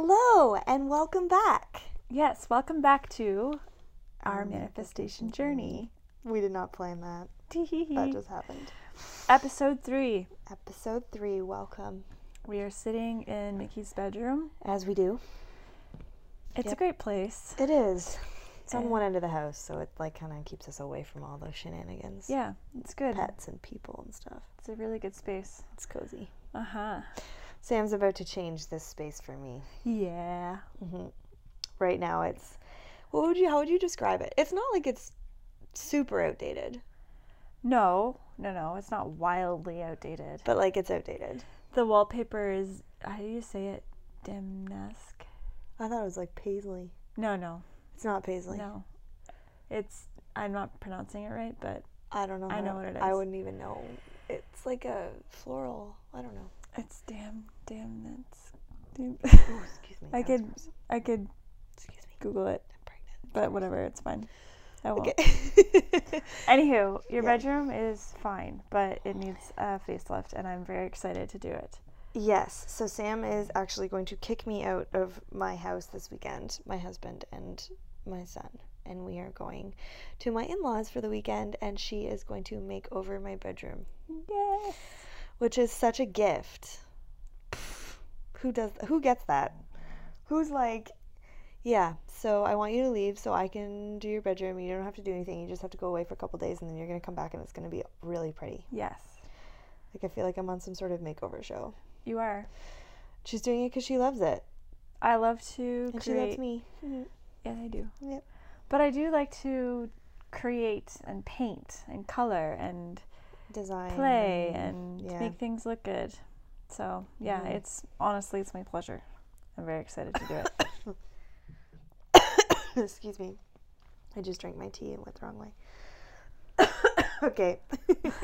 Hello and welcome back. Yes, welcome back to our manifestation journey. We did not plan that. That just happened. Episode three. Episode three, welcome. We are sitting in Mickey's bedroom. As we do. It's a great place. It is. It's on one end of the house, so it like kind of keeps us away from all those shenanigans. Yeah, it's good. Pets and people and stuff. It's a really good space. It's cozy. Uh huh. Sam's about to change this space for me. Yeah. hmm Right now, it's. What would you? How would you describe it? It's not like it's super outdated, No, no, no. It's not wildly outdated. but like it's outdated. The wallpaper is. How do you say it? Dimnesque. I thought it was like paisley. No, no, It's not paisley. no. It's. I'm not pronouncing it right, but I don't know. I know what it I wouldn't even know. It's like a floral. I don't know. It's damn, damn. That's. Damn. Oh, excuse me. I could- gross. I could Excuse me. Google it, I'm pregnant. but whatever. It's fine. I won't. Okay. Anywho, your Yeah. bedroom is fine, but it needs a facelift, and I'm very excited to do it. yes. So Sam is actually going to kick me out of my house this weekend. My husband and my son, and we are going to my in-laws for the weekend, and she is going to make over my bedroom, Yay! Which is such a gift. Pff, Who does? Who gets that? Who's like? Yeah, so I want you to leave so I can do your bedroom. You don't have to do anything. You just have to go away for a couple days and then you're going to come back and it's going to be really pretty. Yes, Like I feel like I'm on some sort of makeover show. you are. She's doing it because she loves it, I love to and she create. loves me. Mhm. Yeah, I do. Yep. But I do like to create and paint and color and Design, play and yeah. make things look good. So yeah, Mhm. it's honestly it's my pleasure. I'm very excited to do it. Excuse me. I just drank my tea and went the wrong way. okay.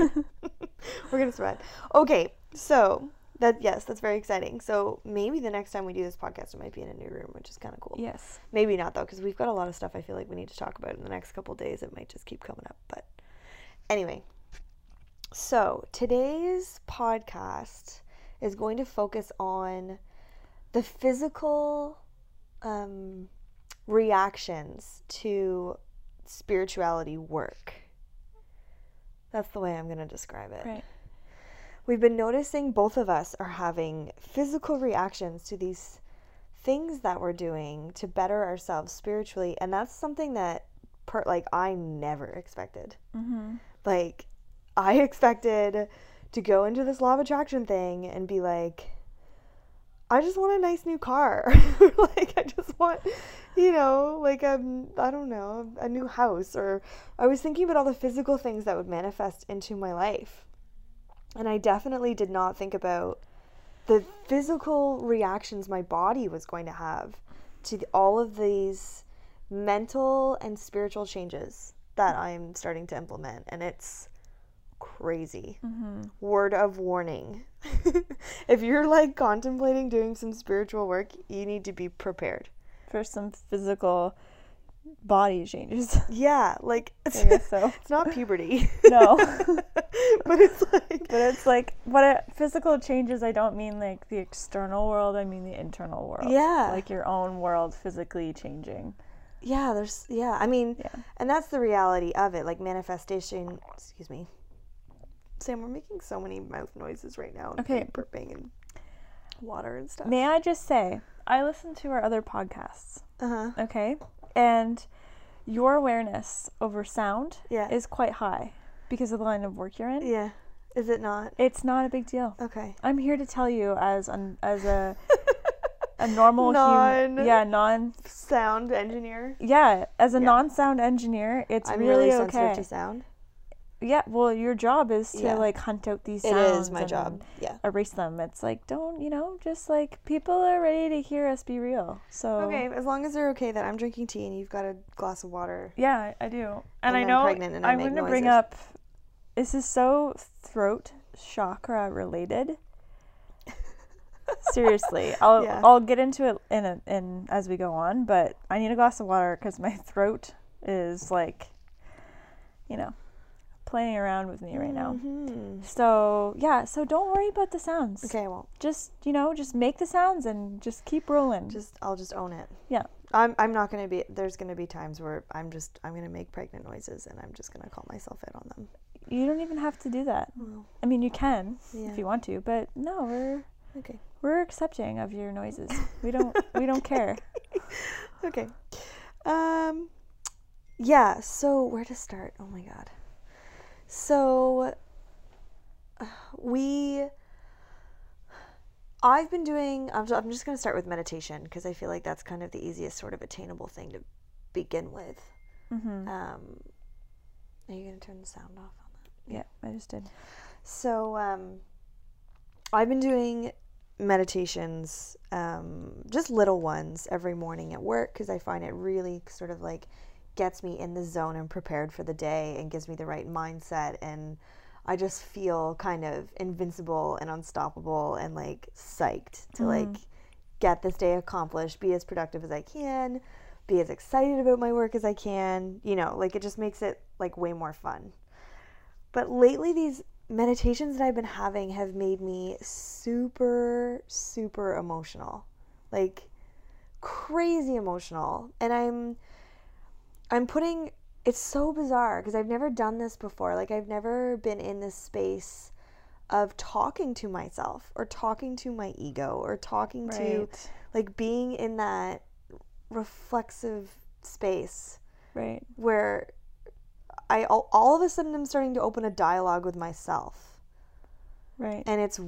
We're gonna spread. Okay, so that yes, that's very exciting. So maybe the next time we do this podcast, it might be in a new room, which is kind of cool. yes. Maybe not though, because we've got a lot of stuff I feel like we need to talk about in the next couple days. It might just keep coming up, but anyway. So today's podcast is going to focus on the physical um, reactions to spirituality work. That's the way I'm going to describe it. Right. We've been noticing both of us are having physical reactions to these things that we're doing to better ourselves spiritually, and that's something that, per, like, I never expected. Mm-hmm. Like, I expected to go into this law of attraction thing and be like, I just want a nice new car. like, I just want, you know, like, um, I don't know, a new house. Or I was thinking about all the physical things that would manifest into my life. And I definitely did not think about the physical reactions my body was going to have to all of these mental and spiritual changes that I'm starting to implement. And it's crazy. Mm-hmm. Word of warning. if you're like contemplating doing some spiritual work, you need to be prepared. For some physical body changes. Yeah, like it's, I guess so. it's not puberty. No. but it's like But it's like what it, physical changes. I don't mean like the external world. I mean the internal world. Yeah. Like your own world physically changing. yeah, there's yeah, I mean Yeah. and that's the reality of it, like manifestation excuse me. Sam, we're making so many mouth noises right now. and Okay. burping and water and stuff. May I just say, I listen to our other podcasts. Uh-huh. Okay, and your awareness over sound Yeah. is quite high because of the line of work you're in. yeah. Is it not? It's not a big deal. Okay. I'm here to tell you as an as a a normal human, Non- yeah, non, Sound engineer. yeah, as a Yeah. non-sound engineer, it's I'm really, really, sensitive okay. to sound. Yeah, well, your job is to Yeah. like hunt out these It sounds. is my job. Yeah. Erase them. It's like don't you know? Just like people are ready to hear us be real. So Okay, as long as they're okay that I'm drinking tea and you've got a glass of water. Yeah, I do. And And, I I'm know pregnant and I I'm make to bring up this is so throat chakra related. Seriously, I'll Yeah. I'll get into it in a, in as we go on, but I need a glass of water cuz my throat is like you know, playing around with me right now. Mhm. So yeah, so don't worry about the sounds. Okay, well, Just you know, just make the sounds and just keep rolling. just I'll just own it. yeah. I'm I'm not gonna be. There's gonna be times where I'm just I'm gonna make pregnant noises and I'm just gonna call myself out on them. You don't even have to do that. Well, I mean, you can yeah. if you want to, but no, we're Okay. we're accepting of your noises. We don't we don't care. Okay. Um. Yeah. So where to start? Oh my god. So we. I've been doing. I'm just, gonna start with meditation because I feel like that's kind of the easiest sort of attainable thing to begin with. hmm Um. Are you gonna turn the sound off on that? Yeah, I just did. So, um, I've been doing meditations, um, just little ones every morning at work because I find it really sort of like gets me in the zone and prepared for the day and gives me the right mindset. And I just feel kind of invincible and unstoppable and like psyched to mm-hmm. like get this day accomplished, be as productive as I can, be as excited about my work as I can. You know, like it just makes it like way more fun. But lately, these meditations that I've been having have made me super, super emotional. Like crazy emotional. And I'm I'm putting it's so bizarre because I've never done this before. Like I've never been in this space of talking to myself or talking to my ego or talking to like being in that reflexive space Right. where I all, all of a sudden I'm starting to open a dialogue with myself Right. and it's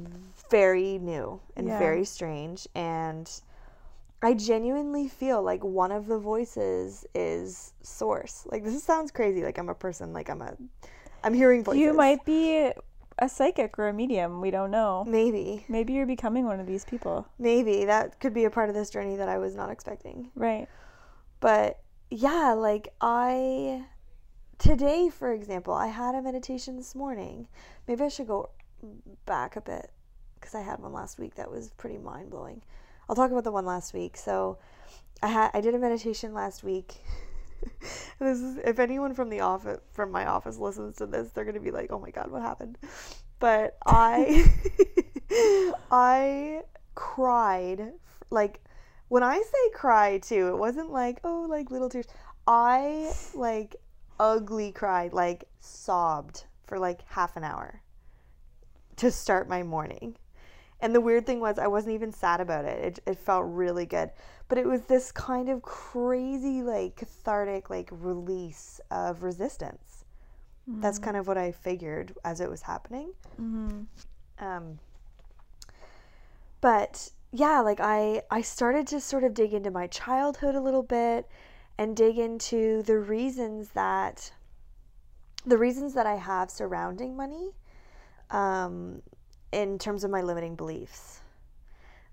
very new and Yeah. very strange and I genuinely feel like one of the voices is source. Like this sounds crazy like I'm a person like I'm a I'm hearing voices. You might be a psychic or a medium. We don't know. maybe Maybe you're becoming one of these people. maybe that could be a part of this journey that I was not expecting. Right. But yeah, like I today for example, I had a meditation this morning. Maybe I should go back a bit cuz I had one last week that was pretty mind-blowing. I'll talk about the one last week. So I had I did a meditation last week. this is if anyone from the office from my office listens to this, they're to be like, "Oh my god, what happened?" But I I cried like when I say cry too, it wasn't like, oh, like little tears. I like ugly cried, like sobbed for like half an hour to start my morning. And the weird thing was, I wasn't even sad about it. It, it felt really good. But it was this kind of crazy, like cathartic, like release of resistance. That's kind of what I figured as it was happening. Mm-hmm. Um, but yeah, like I I started to sort of dig into my childhood a little bit and dig into the reasons that the reasons that I have surrounding money um, in terms of my limiting beliefs.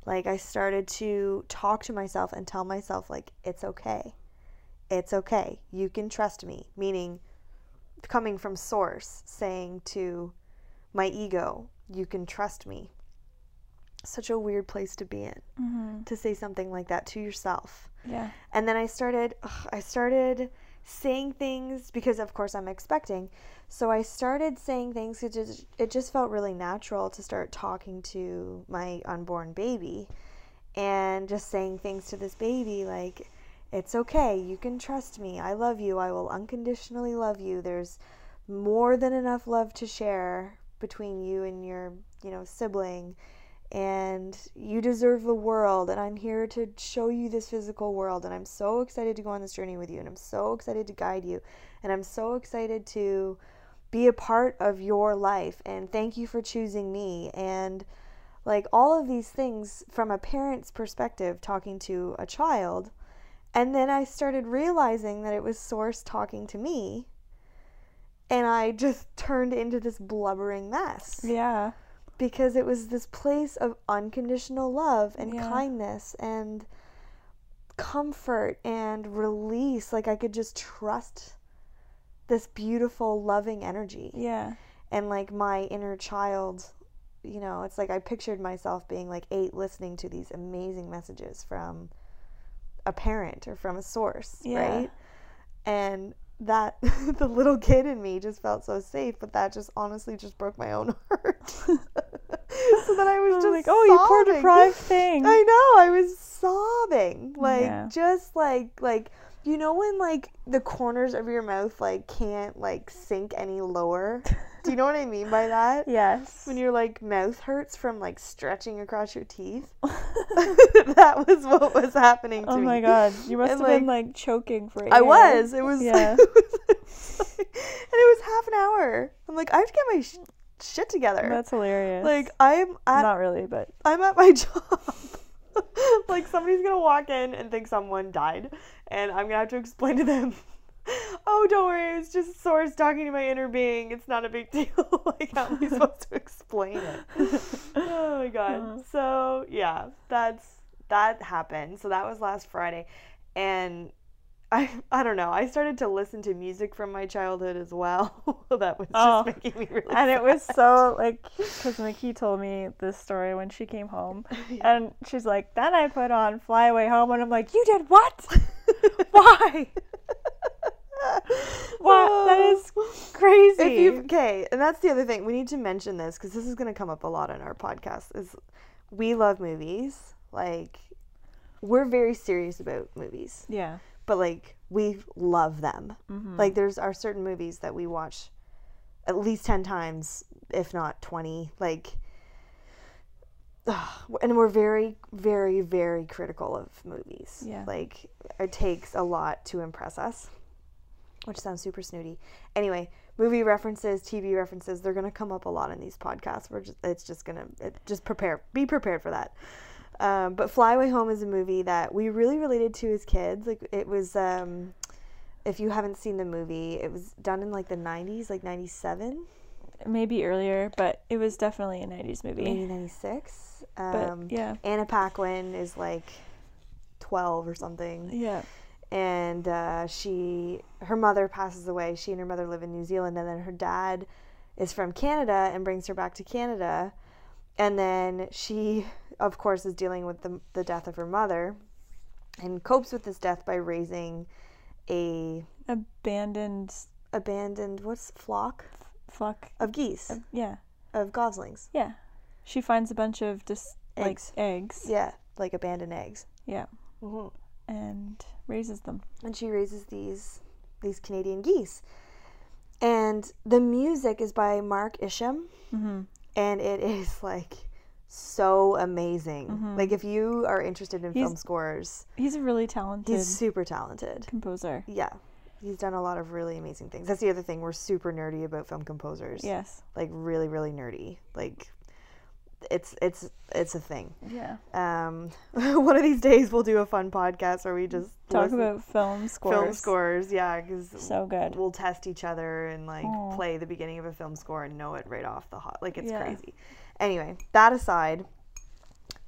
Like I started to talk to myself and tell myself like it's okay. It's okay. You can trust me, meaning coming from source saying to my ego, you can trust me. Such a weird place to be in Mm-hmm. to say something like that to yourself. Yeah. And then I started ugh, I started saying things because of course I'm expecting. So I started saying things just it just felt really natural to start talking to my unborn baby and just saying things to this baby like it's okay. You can trust me. I love you. I will unconditionally love you. There's more than enough love to share between you and your, you know, sibling and you deserve the world and i'm here to show you this physical world and i'm so excited to go on this journey with you and i'm so excited to guide you and i'm so excited to be a part of your life and thank you for choosing me and like all of these things from a parent's perspective talking to a child and then i started realizing that it was source talking to me and i just turned into this blubbering mess Yeah. Because it was this place of unconditional love and Yeah. kindness and comfort and release. Like I could just trust this beautiful, loving energy. Yeah. And like my inner child, you know, it's like I pictured myself being like eight listening to these amazing messages from a parent or from a source, Yeah. right? And that the little kid in me just felt so safe, but that just honestly just broke my own heart. so then I was just like, oh, you poor sobbing. deprived thing. I know. I was sobbing, like Yeah. just like like you know when like the corners of your mouth like can't like sink any lower. Do you know what I mean by that? yes. When your like mouth hurts from like stretching across your teeth. that was what was happening to oh me. my god, you must And, have been like choking for. I was. It was. Yeah. it was like- and it was half an hour. I'm like, I have to get my sh- shit together. That's hilarious. like I'm at not really, but I'm at my job. like somebody's gonna walk in and think someone died, and I'm gonna have to explain to them. Oh, don't worry. It's just Source talking to my inner being. It's not a big deal. like, how am I supposed to explain it? oh my god. Uh. So yeah, that's that happened. So that was last Friday, and I I don't know. I started to listen to music from my childhood as well. that was just Oh. making me really. and it was so like because Mickey told me this story when she came home, and she's like, "Then I put on Fly Away Home," and I'm like, "You did what? Why? What? That is crazy." Okay, and that's the other thing we need to mention this because this is going to come up a lot in our podcast. Is we love movies, like we're very serious about movies, yeah. But like we love them. Mhm. Like there's are certain movies that we watch at least ten times, if not twenty. Like, and we're very, very, very critical of movies. Yeah. Like it takes a lot to impress us, which sounds super snooty. Anyway, movie references, TV references, they're gonna come up a lot in these podcasts. We're just, it's just gonna, it, just prepare, be prepared for that. Um, but Fly Away Home is a movie that we really related to as kids. Like it was, um, if you haven't seen the movie, it was done in like the '90s, like '97, maybe earlier, but it was definitely a '90s movie. maybe '96. But Um, yeah, Anna Paquin is like 12 or something. yeah, and uh, she her mother passes away she and her mother live in new zealand and then her dad is from canada and brings her back to canada and then she of course is dealing with the, the death of her mother and copes with this death by raising a abandoned abandoned what's flock fuck. of geese Uh, yeah, of goslings yeah. She finds a bunch of just Eggs. like eggs. yeah like abandoned eggs Yeah, hmm and raises them. and she raises these these canadian geese and the music is by mark isham Mm-hmm. And it is like so amazing. Mhm. Like if you are interested in He's- film scores, He's a really talented he's super talented. composer. Yeah. He's done a lot of really amazing things. That's the other thing. We're super nerdy about film composers. Yes. Like really, really nerdy. Like it's it's it's a thing. Yeah. Um, one of these days we'll do a fun podcast where we just Talk about film scores. film scores. Yeah, because So good. we'll test each other and like Aw. play the beginning of a film score and know it right off the hot. Like it's Yeah. crazy. Anyway, that aside,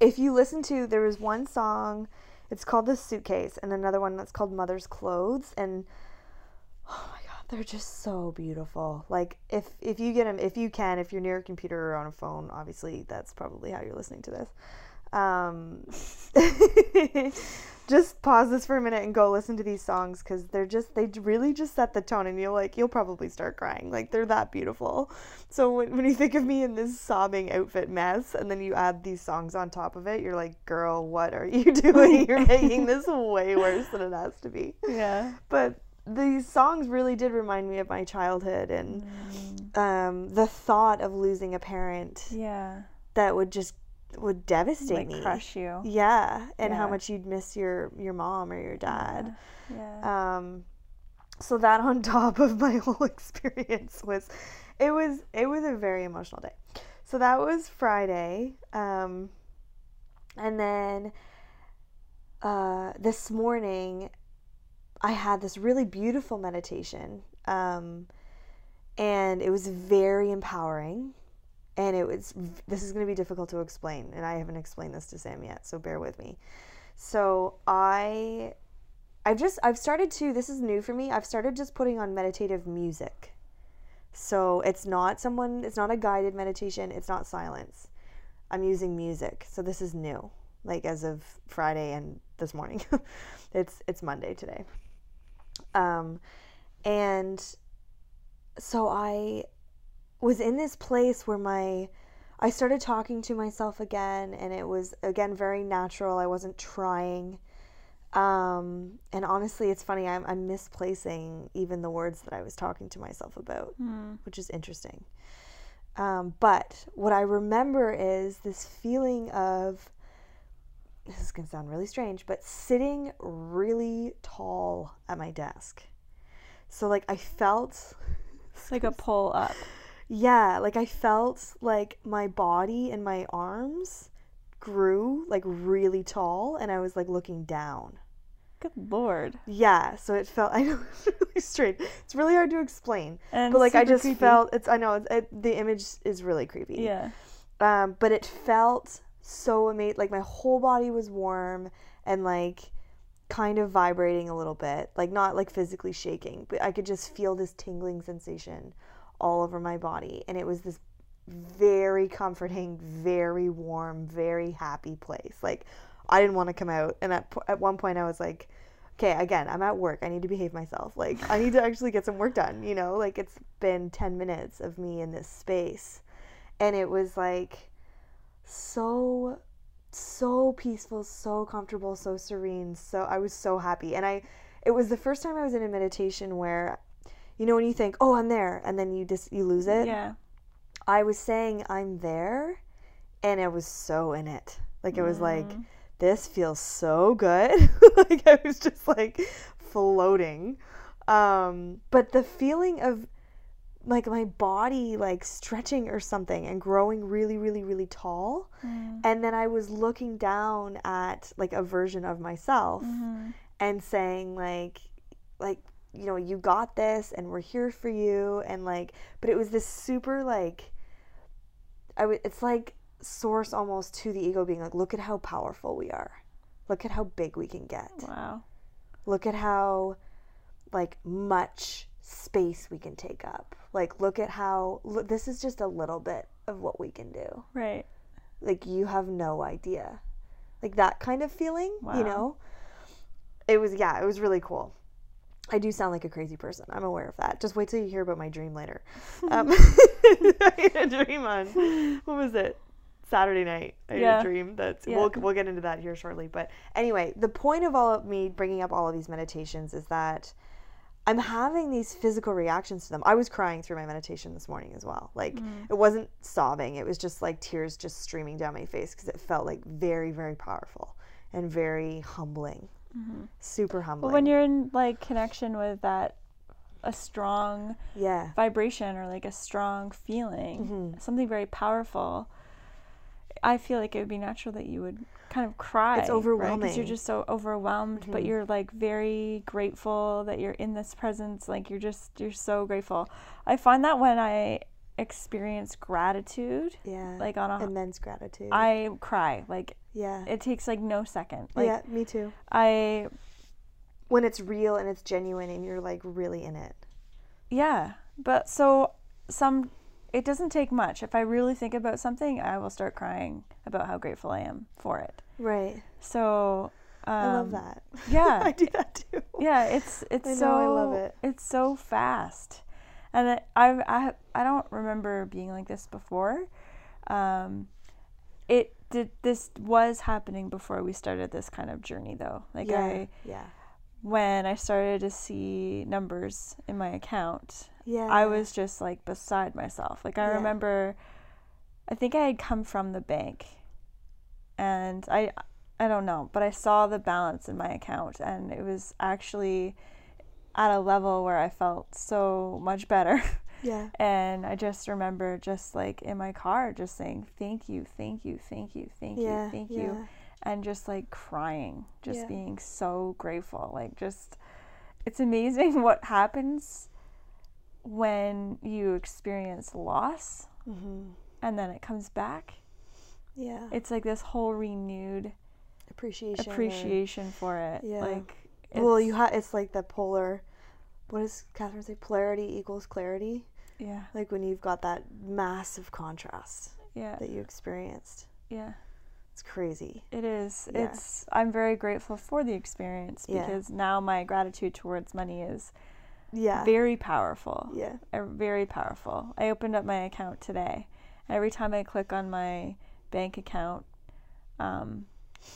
if you listen to there was one song, it's called The Suitcase, and another one that's called Mother's Clothes, and they're just so beautiful. Like if if you get them, if you can, if you're near a computer or on a phone, obviously that's probably how you're listening to this. Um, just pause this for a minute and go listen to these songs because they're just they really just set the tone and you'll like you'll probably start crying like they're that beautiful so when, when you think of me in this sobbing outfit mess and then you add these songs on top of it you're like girl what are you doing you're making this way worse than it has to be Yeah. but these songs really did remind me of my childhood and Mm. um, the thought of losing a parent Yeah. that would just would devastate Like me crush you. yeah, and how much you'd miss your your mom or your dad. Yeah. Um, so that on top of my whole experience was, it was it was a very emotional day. So that was Friday, um, and then uh, this morning, I had this really beautiful meditation, um, and it was very empowering. And it was this is going to be difficult to explain, and I haven't explained this to Sam yet, so bear with me. So I I've just I've started to this is new for me. I've started just putting on meditative music. So it's not someone it's not a guided meditation, it's not silence. I'm using music. So this is new. Like as of Friday and this morning. it's it's Monday today. Um And so I was in this place where my I started talking to myself again and it was again very natural. I wasn't trying. Um, and honestly, it's funny. I'm, I'm misplacing even the words that I was talking to myself about, Mm. which is interesting. Um, but what I remember is this feeling of this is going to sound really strange, but sitting really tall at my desk. So, like, I felt It's like a pull up. yeah, like I felt like my body and my arms grew like really tall and I was like looking down. Good lord. Yeah, so it felt I know it's really strange. It's really hard to explain. And but like I just creepy. felt it's I know it, the image is really creepy. Yeah. Um but it felt so amazing like my whole body was warm and like kind of vibrating a little bit. Like not like physically shaking, but I could just feel this tingling sensation all over my body and it was this very comforting, very warm, very happy place. Like I didn't want to come out and at at one point I was like okay, again, I'm at work. I need to behave myself. Like I need to actually get some work done, you know? Like it's been 10 minutes of me in this space. And it was like so so peaceful, so comfortable, so serene. So I was so happy. And I it was the first time I was in a meditation where you know when you think, "Oh, I'm there," and then you just you lose it. Yeah. I was saying I'm there and I was so in it. Like it was like Mm. this feels so good. like I was just like floating. Um but the feeling of like my body like stretching or something and growing really really really tall Mm. and then I was looking down at like a version of myself Mhm. and saying like like you know you got this and we're here for you and like but it was this super like I w- it's like source almost to the ego being like look at how powerful we are look at how big we can get Wow. look at how like much space we can take up like look at how look, this is just a little bit of what we can do. Right. like you have no idea. Like that kind of feeling Wow. you know? It was yeah it was really cool. I do sound like a crazy person. I'm aware of that. Just wait till you hear about my dream later. Um, i had a dream on what was it? Saturday night. I had Yeah. a dream that's Yeah. we'll, we'll get into that here shortly. But anyway the point of all of me bringing up all of these meditations is that I'm having these physical reactions to them. I was crying through my meditation this morning as well. Like Mm. it wasn't sobbing; it was just like tears just streaming down my face because it felt like very, very powerful and very humbling, super humbling. But when you're in like connection with that, a strong yeah, vibration or like a strong feeling, Mm-hmm. something very powerful, I feel like it would be natural that you would kind of cry. It's overwhelming. Because you're just so overwhelmed, but Mhm. you're like very grateful that you're in this presence. Like you're just, you're so grateful. I find that when I experience gratitude, yeah, like on a, immense gratitude. I cry. Like yeah, it takes like no second. Like yeah, me too. I, When it's real and it's genuine and you're like really in it. yeah. But so some, it doesn't take much. If I really think about something, I will start crying about how grateful I am for it. Right. So um, I love that. yeah. I do that too. Yeah, it's it's I know, so I love it. it's so fast, and I I I don't remember being like this before. Um, it did this was happening before we started this kind of journey though. Like yeah, I yeah, when I started to see numbers in my account, yeah. I was just like beside myself. Like I Yeah. remember, I think I had come from the bank, and I, I don't know, but I saw the balance in my account, and it was actually at a level where I felt so much better. yeah, and I just remember just like in my car, just saying thank you, thank you, thank you, thank yeah, you, thank yeah. you, and just like crying, just Yeah. being so grateful. Like just, it's amazing what happens when you experience loss hmm and then it comes back. Yeah. It's like this whole renewed appreciation. appreciation for it. Yeah. Like, well, you have it's like the polar. What does Catherine say? Polarity equals clarity. yeah, Like when you've got that massive contrast yeah, that you experienced. yeah. It's crazy. It is. Yeah. It's. I'm very grateful for the experience Yeah. because now my gratitude towards money is Yeah. very powerful. yeah. Er, very powerful. I opened up my account today. Every time I click on my bank account, um,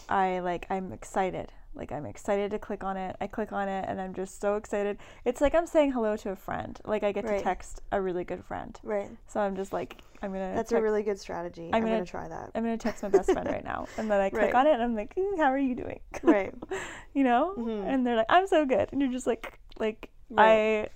I like I'm excited. Like I'm excited to click on it. I click on it and I'm just so excited. It's like I'm saying hello to a friend. Like I get Right. to text a really good friend. Right. So I'm just like I'm gonna That's text, a really good strategy. I'm I'm, gonna- gonna, try that. I'm gonna text my best friend right now. And then I click Right. on it and I'm like, "Mm, how are you doing? Right. you know? Mhm. And they're like, I'm so good. And you're just like like Right.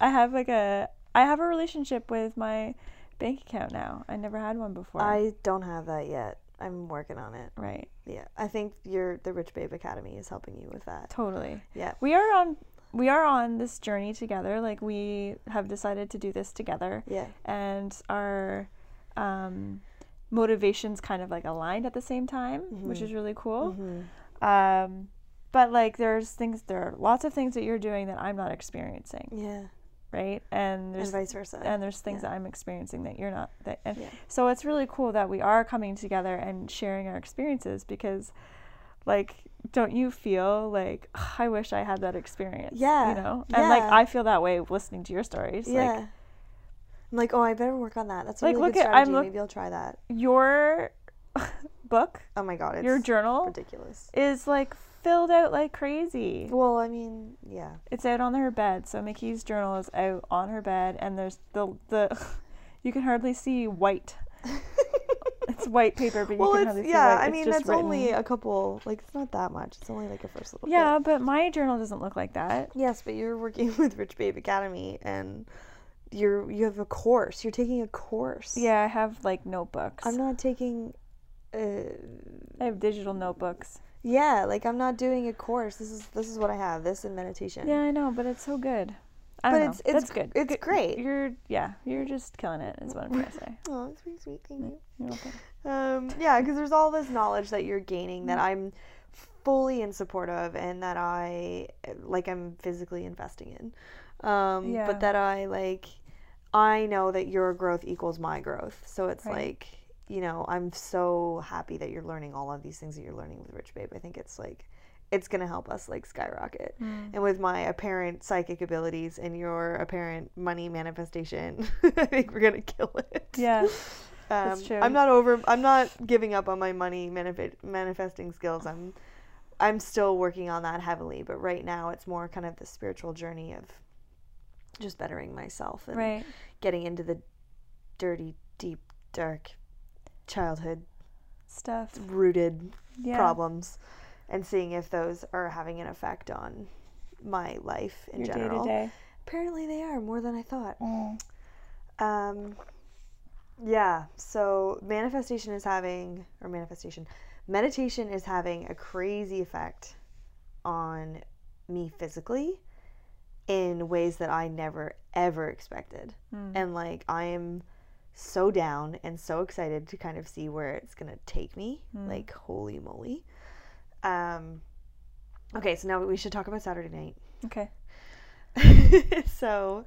I I have like a I have a relationship with my bank account now. I never had one before. I don't have that yet. I'm working on it. right. Yeah. I think your the Rich Babe Academy is helping you with that. Totally. Yeah. We are on we are on this journey together. Like we have decided to do this together Yeah. and our um motivations kind of like aligned at the same time, which Mhm. is really cool. hmm Um but like there's things there are lots of things that you're doing that I'm not experiencing, Yeah. Right? And there's and vice versa. and there's things Yeah. that I'm experiencing that you're not. That and Yeah. so it's really cool that we are coming together and sharing our experiences because, like, don't you feel like "Ugh, I wish I had that experience? Yeah, you know, and like. I feel that way listening to your stories. yeah. Like I'm like, oh, I better work on that. That's a Like, really look good at- I'm strategy. look- Maybe I'll try that. your book, Oh my god, it's your journal ridiculous. is like filled out like crazy. Well, I mean, yeah. It's out on her bed. So Mickey's journal is out on her bed, and there's the the you can hardly see white. It's white paper, but you well, can it's hardly see yeah. white. I It's mean, that's only a couple. Like, it's not that much. It's only like a first little. bit. Yeah, but my journal doesn't look like that. Yes, but you're working with Rich Babe Academy, and you're you have a course. You're taking a course. Yeah, I have like notebooks. I'm not taking. Uh, I have digital notebooks. Yeah, like I'm not doing a course. This is this is what I have. This and meditation. Yeah, I know, but it's so good. I But don't it's- know. it's That's good. it's Good- great. You're yeah, you're just killing it. Is what I'm trying to say. Oh, it's pretty sweet. Thank you. You're welcome. Um, yeah, because there's all this knowledge that you're gaining that I'm fully in support of, and that I like I'm physically investing in. Um, Yeah. but that I like, I know that your growth equals my growth. So it's Right. like, you know, I'm so happy that you're learning all of these things that you're learning with Rich Babe. I think it's like, it's gonna help us like skyrocket. Mm. And with my apparent psychic abilities and your apparent money manifestation, I think we're gonna kill it. Yeah, Um, That's true. I'm not over. I'm not giving up on my money manif- manifesting skills. I'm, I'm still working on that heavily. But right now, it's more kind of the spiritual journey of just bettering myself and right. getting into the dirty, deep, dark childhood Stuff. rooted Yeah. problems, and seeing if those are having an effect on my life in Your general. day. Apparently, they are more than I thought. Mm. Um, yeah, so manifestation is having, or manifestation, meditation is having a crazy effect on me physically in ways that I never ever expected. Mm. And like, I am so down and so excited to kind of see where it's going to take me. Mm. Like, holy moly. Um, okay, so now we should talk about Saturday night. Okay. so,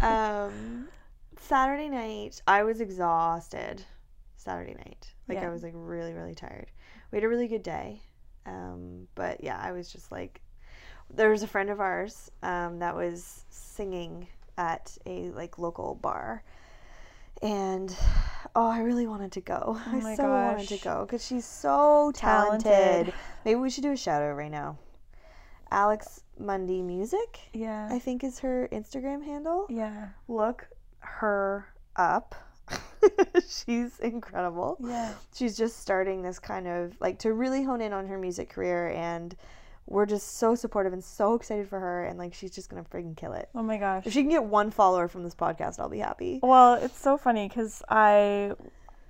um, Saturday night, I was exhausted. Saturday night, like Yeah. I was like really, really tired. We had a really good day, um, but yeah, I was just like, there was a friend of ours um, that was singing at a like local bar, and oh, I really wanted to go. Oh I my so wanted to gosh. go because she's so talented. Talented. Maybe we should do a shout out right now. Alex Mundy Music. Yeah. I think is her Instagram handle. yeah. Look her up. She's incredible. Yeah. She's just starting this kind of like to really hone in on her music career and we're just so supportive and so excited for her and like she's just gonna freaking kill it. Oh my gosh. If she can get one follower from this podcast, I'll be happy. Well, it's so funny because I,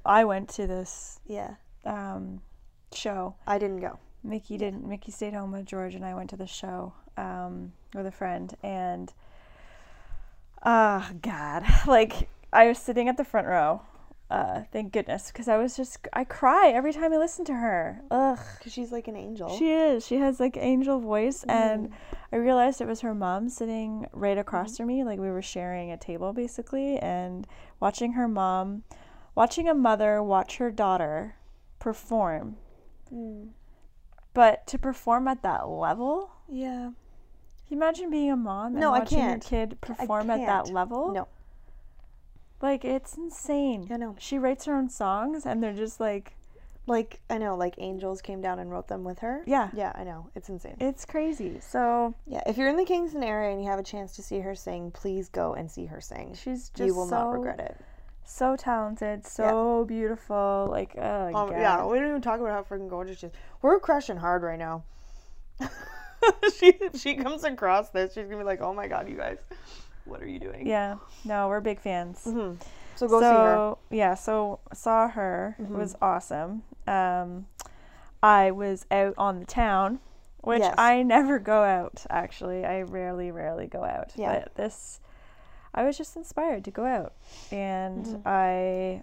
I went to this Yeah. um, show. I didn't go. Mickey didn't. Mickey stayed home with George, and I went to the show um, with a friend. And oh God, like I was sitting at the front row. Uh, thank goodness, because I was just I cry every time I listen to her. Ugh, Because she's like an angel. she is. She has like angel voice, and I realized it was her mom sitting right across from me. Like we were sharing a table basically, and watching her mom, watching a mother watch her daughter perform Mm. but to perform at that level Yeah. you imagine being a mom and No, watching your kid perform at that level? No. Like it's insane. I know. She writes her own songs and they're just like Like I know, like angels came down and wrote them with her. Yeah. Yeah, I know. It's insane. it's crazy. So yeah, if you're in the Kingston area and you have a chance to see her sing, please go and see her sing. she's just you will so, not regret it. So talented, so beautiful. Like oh Um, god. yeah, we didn't even talk about how freaking gorgeous she is. We're crushing hard right now. she if she comes across this, she's gonna be like, "Oh my god, you guys, what are you doing?" Yeah. No, we're big fans. hmm So go see her. Mm-hmm. yeah, so saw her. It was awesome. Um, I was out on the town, which Yes. I never go out. Actually, I rarely, rarely go out. Yeah. But this, I was just inspired to go out, and Mm-hmm. I,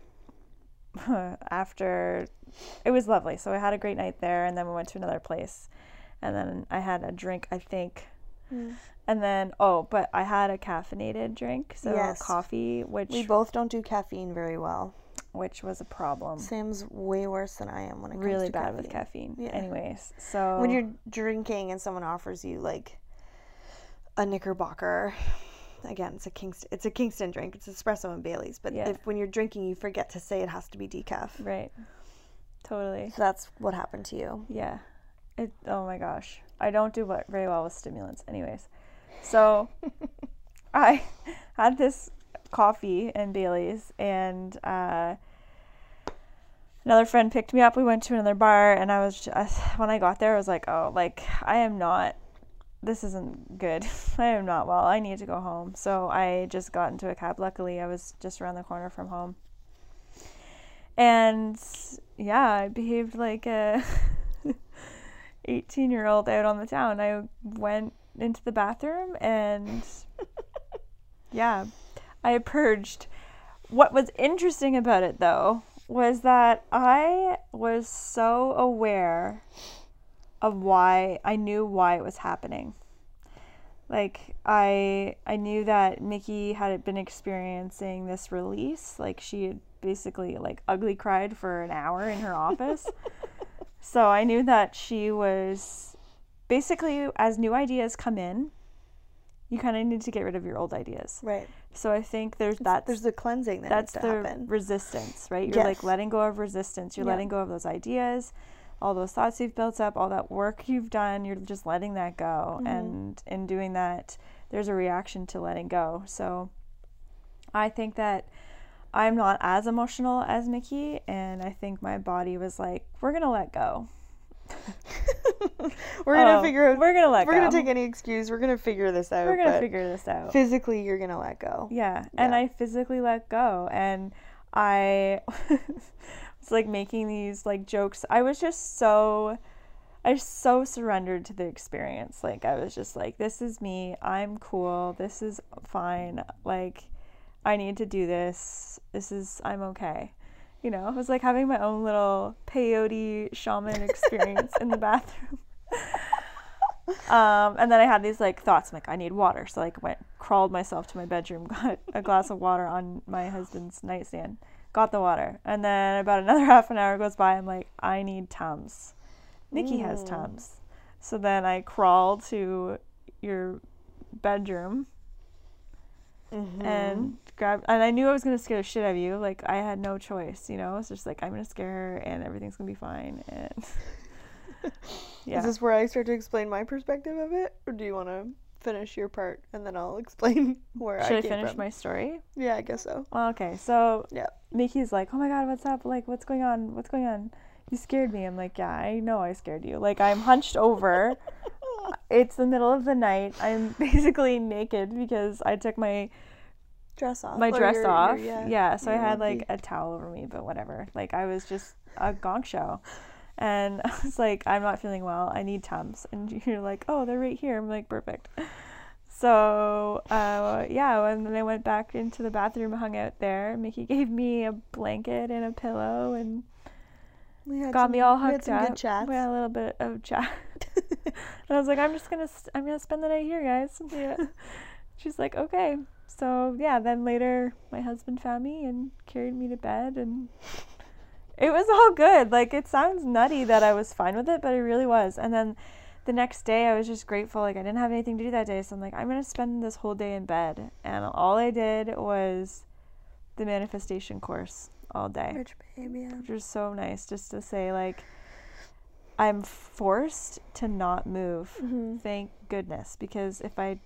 after, it was lovely. So I had a great night there, and then we went to another place, and then I had a drink. I think. Mm. And then, oh, but I had a caffeinated drink, so Yes. coffee, which We both don't do caffeine very well. which was a problem. Sam's way worse than I am when it comes Really to bad caffeine. with caffeine. Yeah. Anyways, so When you're drinking and someone offers you like a Knickerbocker, again, it's a Kingston, it's a Kingston drink. It's espresso and Bailey's. But Yeah. if when you're drinking, you forget to say it has to be decaf. right, totally, So that's what happened to you. yeah. It. Oh my gosh, I don't do what very well with stimulants. Anyways, so I had this coffee and Bailey's, and uh, another friend picked me up. We went to another bar, and I was just, when I got there, I was like, oh, like I am not. This isn't good. I am not well. I need to go home. So I just got into a cab. Luckily, I was just around the corner from home. And yeah, I behaved like a 18 year old out on the town. I went into the bathroom and yeah, I purged. What was interesting about it though was that I was so aware of why I knew why it was happening. Like I I knew that Mickey had been experiencing this release. Like she had basically like ugly cried for an hour in her office. so I knew that she was basically as new ideas come in, you kind of need to get rid of your old ideas. Right. So I think there's that There's the cleansing that that's needs to the happen. resistance, right? You're like letting go of resistance. You're Yeah. letting go of those ideas, all those thoughts you've built up, all that work you've done. You're just letting that go, Mm-hmm. and in doing that, there's a reaction to letting go. So, I think that I'm not as emotional as Mickey, and I think my body was like, "We're gonna let go. we're gonna Oh, figure out. We're gonna let We're go. gonna take any excuse. We're gonna figure this out. We're gonna figure this out." Physically, you're gonna let go. Yeah. And I physically let go and I was like making these like jokes. I was just so I so surrendered to the experience. Like I was just like this is me. I'm cool. This is fine. Like I need to do this. This is I'm okay. You know, it was like having my own little peyote shaman experience in the bathroom. Um, and then I had these like thoughts. I'm like, I need water. So like went crawled myself to my bedroom, got a glass of water on my husband's nightstand, got the water, and then about another half an hour goes by. I'm like, I need Tums. Nikki has Tums. So then I crawl to your bedroom Mm-hmm. and grabbed, and I knew I was gonna scare the shit out of you. Like I had no choice, you know. It's just like I'm gonna scare her, and everything's gonna be fine. And yeah, Is this where I start to explain my perspective of it, or do you want to finish your part and then I'll explain where I should I I finish from? my story? Yeah, I guess so. Well, okay, so Yeah. Mickey's like, "Oh my god, what's up? Like, what's going on? What's going on? You scared me." I'm like, "Yeah, I know I scared you." Like, I'm hunched over. it's the middle of the night. I'm basically naked because I took my Dress off. my dress your- your- off. yeah. yeah, so I had like a towel over me, but whatever. Like, I was just a gong show. And I was like, I'm not feeling well. I need Tums. And you're like, oh, they're right here. I'm like, perfect. So, uh, yeah, and then I went back into the bathroom, hung out there. Mickey gave me a blanket and a pillow and got some- me all hooked we had some up. Good chats. We had a little bit of chat. and I was like, I'm just gonna, I'm gonna spend the night here, guys. yeah. She's like, okay. So yeah, then later my husband found me and carried me to bed, and it was all good. Like it sounds nutty that I was fine with it, but it really was. And then the next day I was just grateful. Like I didn't have anything to do that day, so I'm like, I'm gonna spend this whole day in bed, and all I did was the manifestation course all day, Rich babe, yeah. which was so nice. Just to say like, I'm forced to not move. Mm-hmm. Thank goodness, because if I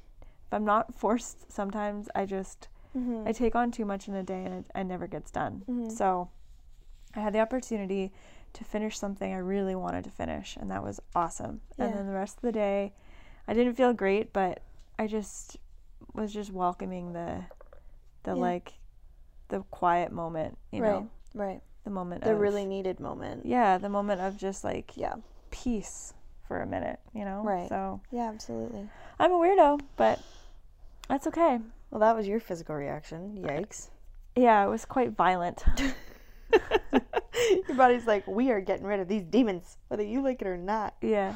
if I'm not forced, sometimes I just Mm-hmm. I take on too much in a day and it, it never gets done. Mhm. So I had the opportunity to finish something I really wanted to finish, and that was awesome. And then the rest of the day, I didn't feel great, but I just was just welcoming the the Yeah. like the quiet moment, you right, know, right. the moment The of really needed moment. yeah, the moment of just like Yeah, peace for a minute, you know. Right. So yeah, absolutely. I'm a weirdo, but that's okay. Well, that was your physical reaction. Yikes. Yeah, it was quite violent. Your body's like, we are getting rid of these demons, whether you like it or not. Yeah,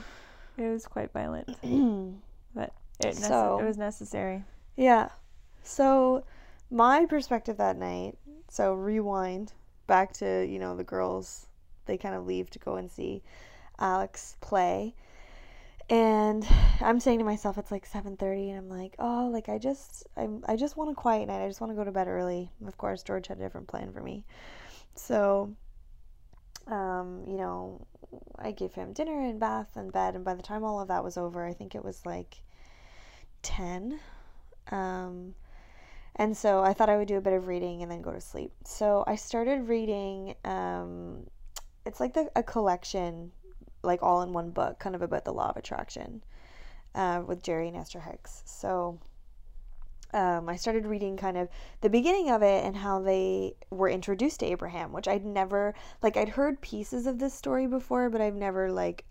it was quite violent, but it, nece- So- it was necessary. yeah. So, my perspective that night. So rewind back to you know the girls. They kind of leave to go and see Alex play, and I'm saying to myself, it's like 7:30, and I'm like, oh, like I just, I'm, I just want a quiet night. I just want to go to bed early. Of course, George had a different plan for me, so, um, you know, I gave him dinner and bath and bed, and by the time all of that was over, I think it was like 10. Um, and so I thought I would do a bit of reading and then go to sleep. So I started reading. Um, it's like the, a collection, like all in one book, kind of about the law of attraction, uh, with Jerry and Esther Hicks. So um, I started reading kind of the beginning of it and how they were introduced to Abraham, which I'd never like. I'd heard pieces of this story before, but I've never like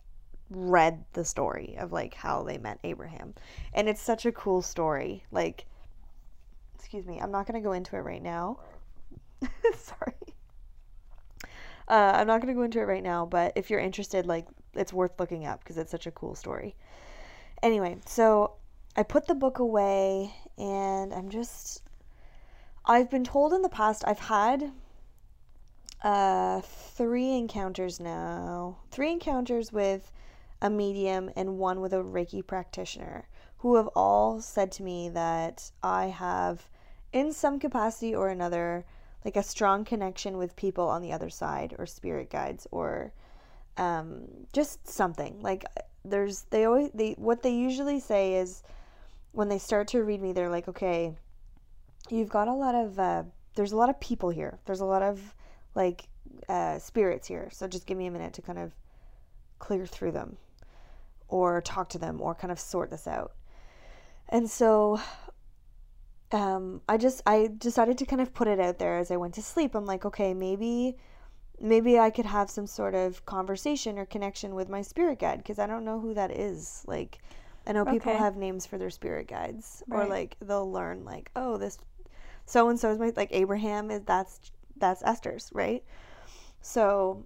read the story of like how they met Abraham. And it's such a cool story. Like excuse me, I'm not going to go into it right now. Sorry. Uh, I'm not going to go into it right now, but if you're interested, like, it's worth looking up because it's such a cool story. Anyway, so I put the book away and I'm just. I've been told in the past, I've had uh, three encounters now. Three encounters with a medium and one with a Reiki practitioner who have all said to me that I have, in some capacity or another, like a strong connection with people on the other side or spirit guides or um, just something. Like there's, they always, they, what they usually say is when they start to read me, they're like, okay, you've got a lot of, uh, there's a lot of people here. There's a lot of like uh, spirits here. So just give me a minute to kind of clear through them or talk to them or kind of sort this out. And so um, I just I decided to kind of put it out there as I went to sleep. I'm like, okay, maybe maybe I could have some sort of conversation or connection with my spirit guide because I don't know who that is. Like I know people Okay. have names for their spirit guides or like they'll learn like, oh, this so and so is my like Abraham is that's that's Esther's, right? So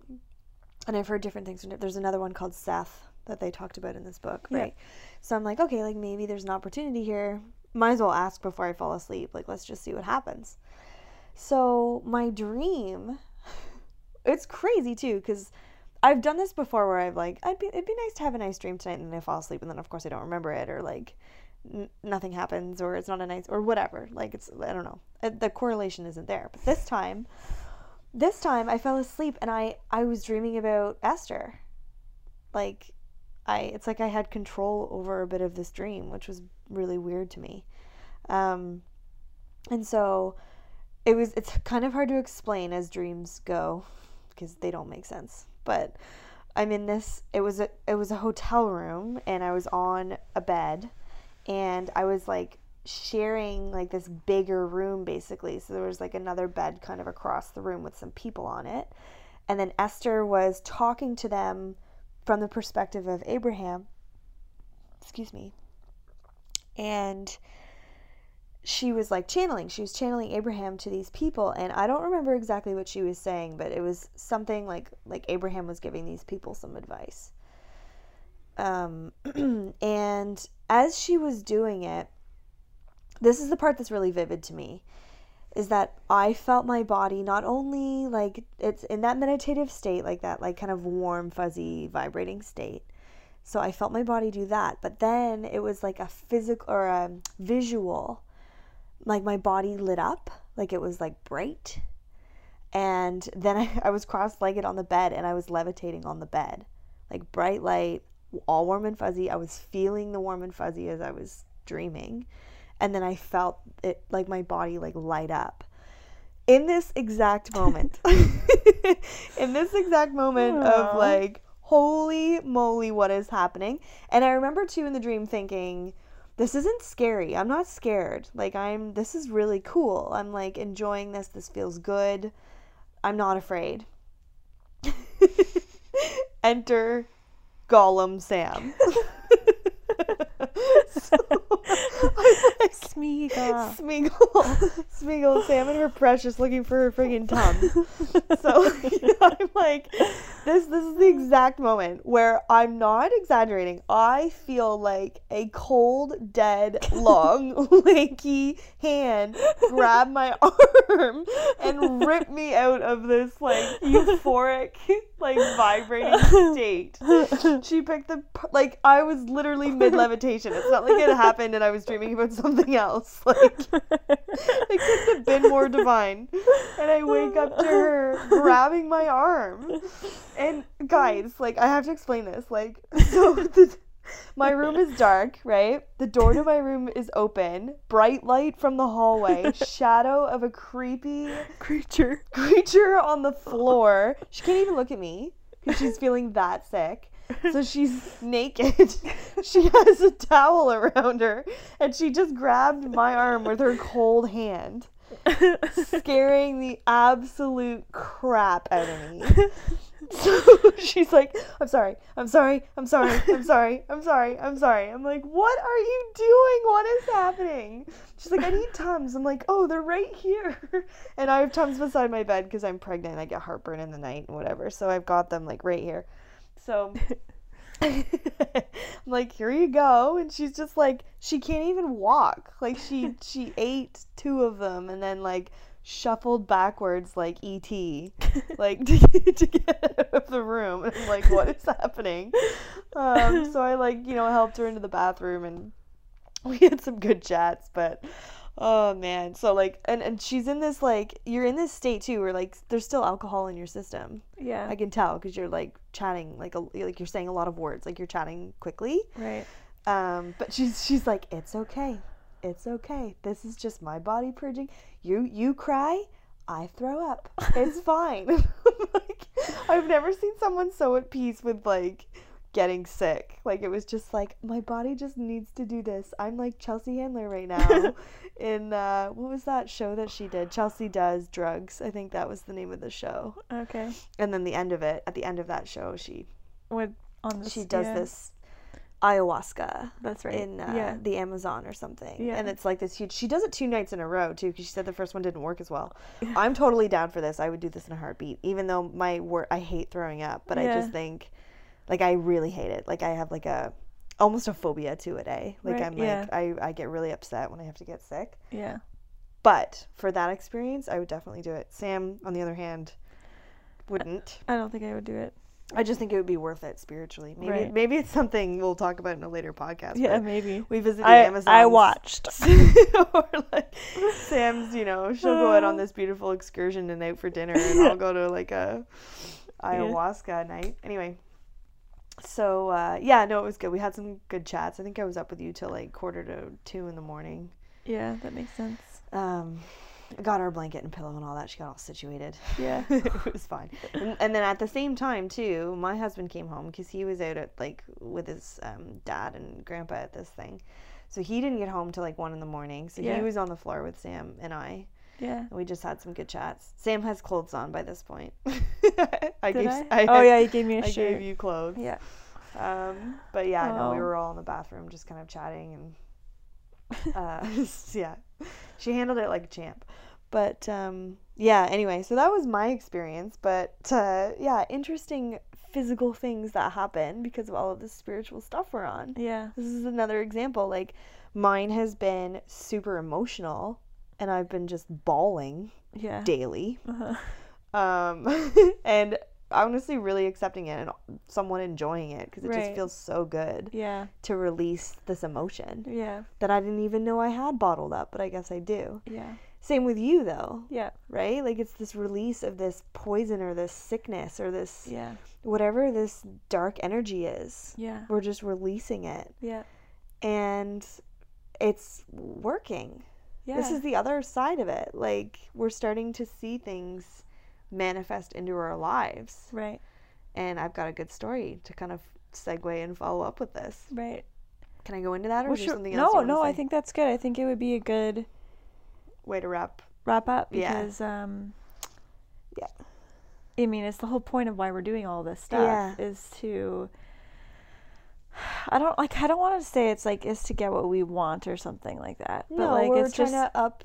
and I've heard different things. There's another one called Seth that they talked about in this book, Yeah. right? So I'm like, okay, like maybe there's an opportunity here. Might as well ask before I fall asleep. Like, let's just see what happens. So my dream, it's crazy too, because I've done this before where I've like, I'd be, it'd be nice to have a nice dream tonight, and then I fall asleep, and then of course I don't remember it, or like n- nothing happens, or it's not a nice, or whatever. Like it's, I don't know, Uh, the correlation isn't there. But this time, this time I fell asleep and I I was dreaming about Esther. Like I it's like I had control over a bit of this dream, which was really weird to me. Um and so it was it's kind of hard to explain as dreams go because they don't make sense. But I'm in this it was a it was a hotel room and I was on a bed and I was like sharing like this bigger room basically. So there was like another bed kind of across the room with some people on it. And then Esther was talking to them from the perspective of Abraham. Excuse me. And she was like channeling. She was channeling Abraham to these people and I don't remember exactly what she was saying, but it was something like like Abraham was giving these people some advice. Um and as she was doing it, this is the part that's really vivid to me is that I felt my body not only like it's in that meditative state, like that, like kind of warm, fuzzy, vibrating state, So I felt my body do that. But then it was like a physical or a visual. Like my body lit up, like it was like bright. And then I, I was cross legged on the bed and I was levitating on the bed. Like bright light, all warm and fuzzy. I was feeling the warm and fuzzy as I was dreaming. And then I felt it like my body like light up. In this exact moment, in this exact moment Aw. of like, holy moly, what is happening? And I remember too in the dream thinking, this isn't scary. I'm not scared. Like, I'm, this is really cool. I'm like enjoying this. This feels good. I'm not afraid. Enter Gollum Sam. like, Smeagol. Smeagol, Smeagol, Sam and her precious looking for her friggin' tums. So I'm like, this this is the exact moment where I'm not exaggerating. I feel like a cold, dead, long, lanky hand grab my arm and rip me out of this like euphoric, like vibrating state. She picked the like I was literally mid levitation. It's not like it happened and I was dreaming about something else. Like it couldn't have been more divine. And I wake up to her grabbing my arm. And guys, like I have to explain this. Like so the, my room is dark, right? The door to my room is open. Bright light from the hallway. Shadow of a creepy Creature. creature on the floor. She can't even look at me because she's feeling that sick. So she's naked. She has a towel around her and she just grabbed my arm with her cold hand, scaring the absolute crap out of me. So she's like, I'm sorry, I'm sorry, I'm sorry, I'm sorry, I'm sorry, I'm sorry. I'm like, what are you doing? What is happening? She's like, I need Tums. I'm like, oh, they're right here. And I have Tums beside my bed because I'm pregnant. I get heartburn in the night and whatever. So I've got them like right here. So I'm like, here you go. And she's just like, she can't even walk. Like she she ate two of them and then like shuffled backwards like ET, like to, to get out of the room. And I'm like, what is happening? Um, so I like you know helped her into the bathroom and we had some good chats, but. Oh man. So like and, and she's in this like you're in this state too where like there's still alcohol in your system. Yeah. I can tell because you're like chatting like a, like you're saying a lot of words like you're chatting quickly. right. Um, but she's she's like it's okay, it's okay. This is just my body purging. You you cry, I throw up. It's fine. like I've never seen someone so at peace with like getting sick. Like it was just like my body just needs to do this. I'm like Chelsea Handler right now. in uh, what was that show that she did? Chelsea does drugs. I think that was the name of the show Okay. and then the end of it at the end of that show she What on the she does yeah, this ayahuasca That's right. in uh, yeah. the amazon or something Yeah. and it's like this huge she does it two nights in a row too because she said the first one didn't work as well i'm totally down for this i would do this in a heartbeat even though my wor i hate throwing up but i just think like i really hate it like i have like a almost a phobia to it eh like Right, i'm yeah. like I, I get really upset when i have to get sick Yeah. but for that experience i would definitely do it sam on the other hand wouldn't I don't think I would do it. I just think it would be worth it spiritually. Maybe Right. maybe it's something we'll talk about in a later podcast. Yeah, maybe. we visited I Amazon. I watched. or like Sam's, you know, she'll go out on this beautiful excursion and out for dinner, and I'll go to like a ayahuasca night. Anyway, so uh, yeah, no, it was good. We had some good chats. I think I was up with you till like quarter to two in the morning. Yeah, that makes sense. Um, I got our blanket and pillow and all that. She got all situated. Yeah. it was fine. And, and then at the same time too, my husband came home because he was out at like with his um, dad and grandpa at this thing, so he didn't get home till like one in the morning. So Yeah. he was on the floor with Sam and I, Yeah. we just had some good chats. Sam has clothes on by this point. I Did gave I? I, oh yeah, you gave me a I shirt. I gave you clothes. Yeah. Um, but yeah, no, we Oh. were all in the bathroom just kind of chatting and uh, yeah, she handled it like a champ. But um, yeah, anyway, so that was my experience. But uh, yeah, interesting physical things that happen because of all of the spiritual stuff we're on. Yeah. This is another example. Like mine has been super emotional, and I've been just bawling Yeah. daily Uh-huh. um and honestly really accepting it and someone enjoying it because it just feels so good Yeah. to release this emotion Yeah. that I didn't even know I had bottled up, but I guess I do. Yeah. Same with you though, Yeah. right? Like it's this release of this poison or this sickness or this Yeah. whatever this dark energy is. Yeah. We're just releasing it Yeah. and it's working. Yeah. This is the other side of it. Like we're starting to see things manifest into our lives. right. And I've got a good story to kind of segue and follow up with this. Right. Can I go into that or Well, is there sure- something else? No, no, I think that's good. I think it would be a good way to wrap. wrap up Yeah. because um Yeah. I mean, it's the whole point of why we're doing all this stuff Yeah. is to I don't like I don't want to say it's like is to get what we want or something like that. But no, like we're it's trying just to up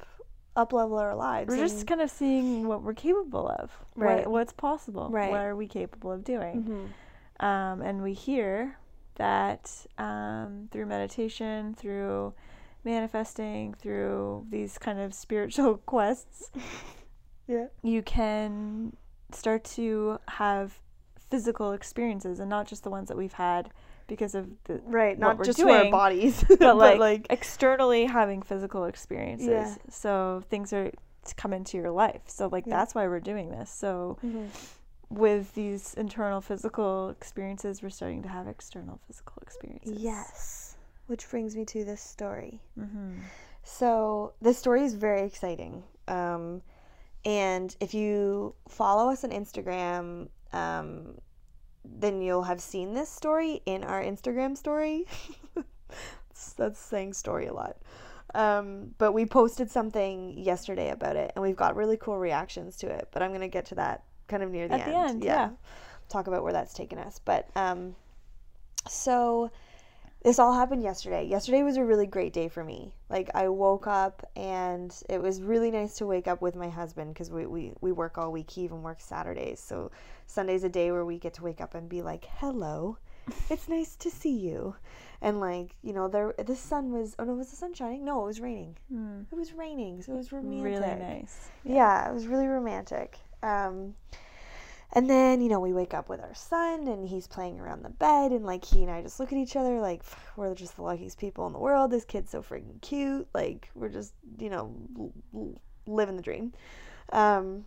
up level our lives. we're just kind of seeing what we're capable of. what- Right. what's possible. Right. What are we capable of doing? Mhm. um, and we hear that um, through meditation, through manifesting, through these kind of spiritual quests, Yeah. you can start to have physical experiences and not just the ones that we've had because of the Right, not just to our bodies, but like, externally having physical experiences. Yeah. So things are to come into your life. So like Yeah. that's why we're doing this. So Mhm. with these internal physical experiences, we're starting to have external physical experiences. Yes. Which brings me to this story. Mm-hmm. So this story is very exciting. Um, and if you follow us on Instagram, um, then you'll have seen this story in our Instagram story. that's, saying story a lot. Um, but we posted something yesterday about it, and we've got really cool reactions to it. But I'm gonna get to that kind of near the At end. the end, yeah. Talk about where that's taken us. But um, so this all happened yesterday. Yesterday was a really great day for me. Like I woke up and it was really nice to wake up with my husband because we, we, we work all week. He even works Saturdays. So Sunday's a day where we get to wake up and be like, hello, it's nice to see you. And like, you know, there the sun was, oh no, was the sun shining? No, it was raining. Mm. It was raining. So it was romantic. Really nice. Yeah, it was really romantic. Um, and then, you know, we wake up with our son and he's playing around the bed. And, like, he and I just look at each other like, we're just the luckiest people in the world. This kid's so freaking cute. Like, we're just, you know, living the dream. Um,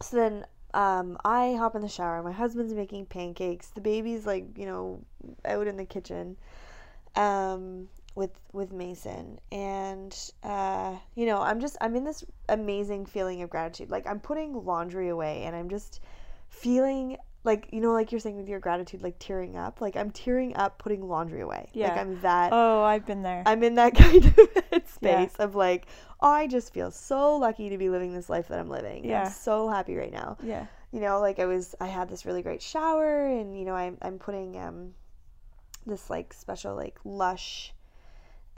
so then um, I hop in the shower. My husband's making pancakes. The baby's, like, you know, out in the kitchen. Um, with with Mason and uh you know I'm just I'm in this amazing feeling of gratitude like I'm putting laundry away and I'm just feeling like you know like you're saying with your gratitude like tearing up like I'm tearing up putting laundry away like Yeah. I'm that Oh, I've been there. I'm in that kind of space Yeah. of like I just feel so lucky to be living this life that I'm living Yeah. I'm so happy right now yeah. you know like i was i had this really great shower and you know i'm, I'm putting um this like special like lush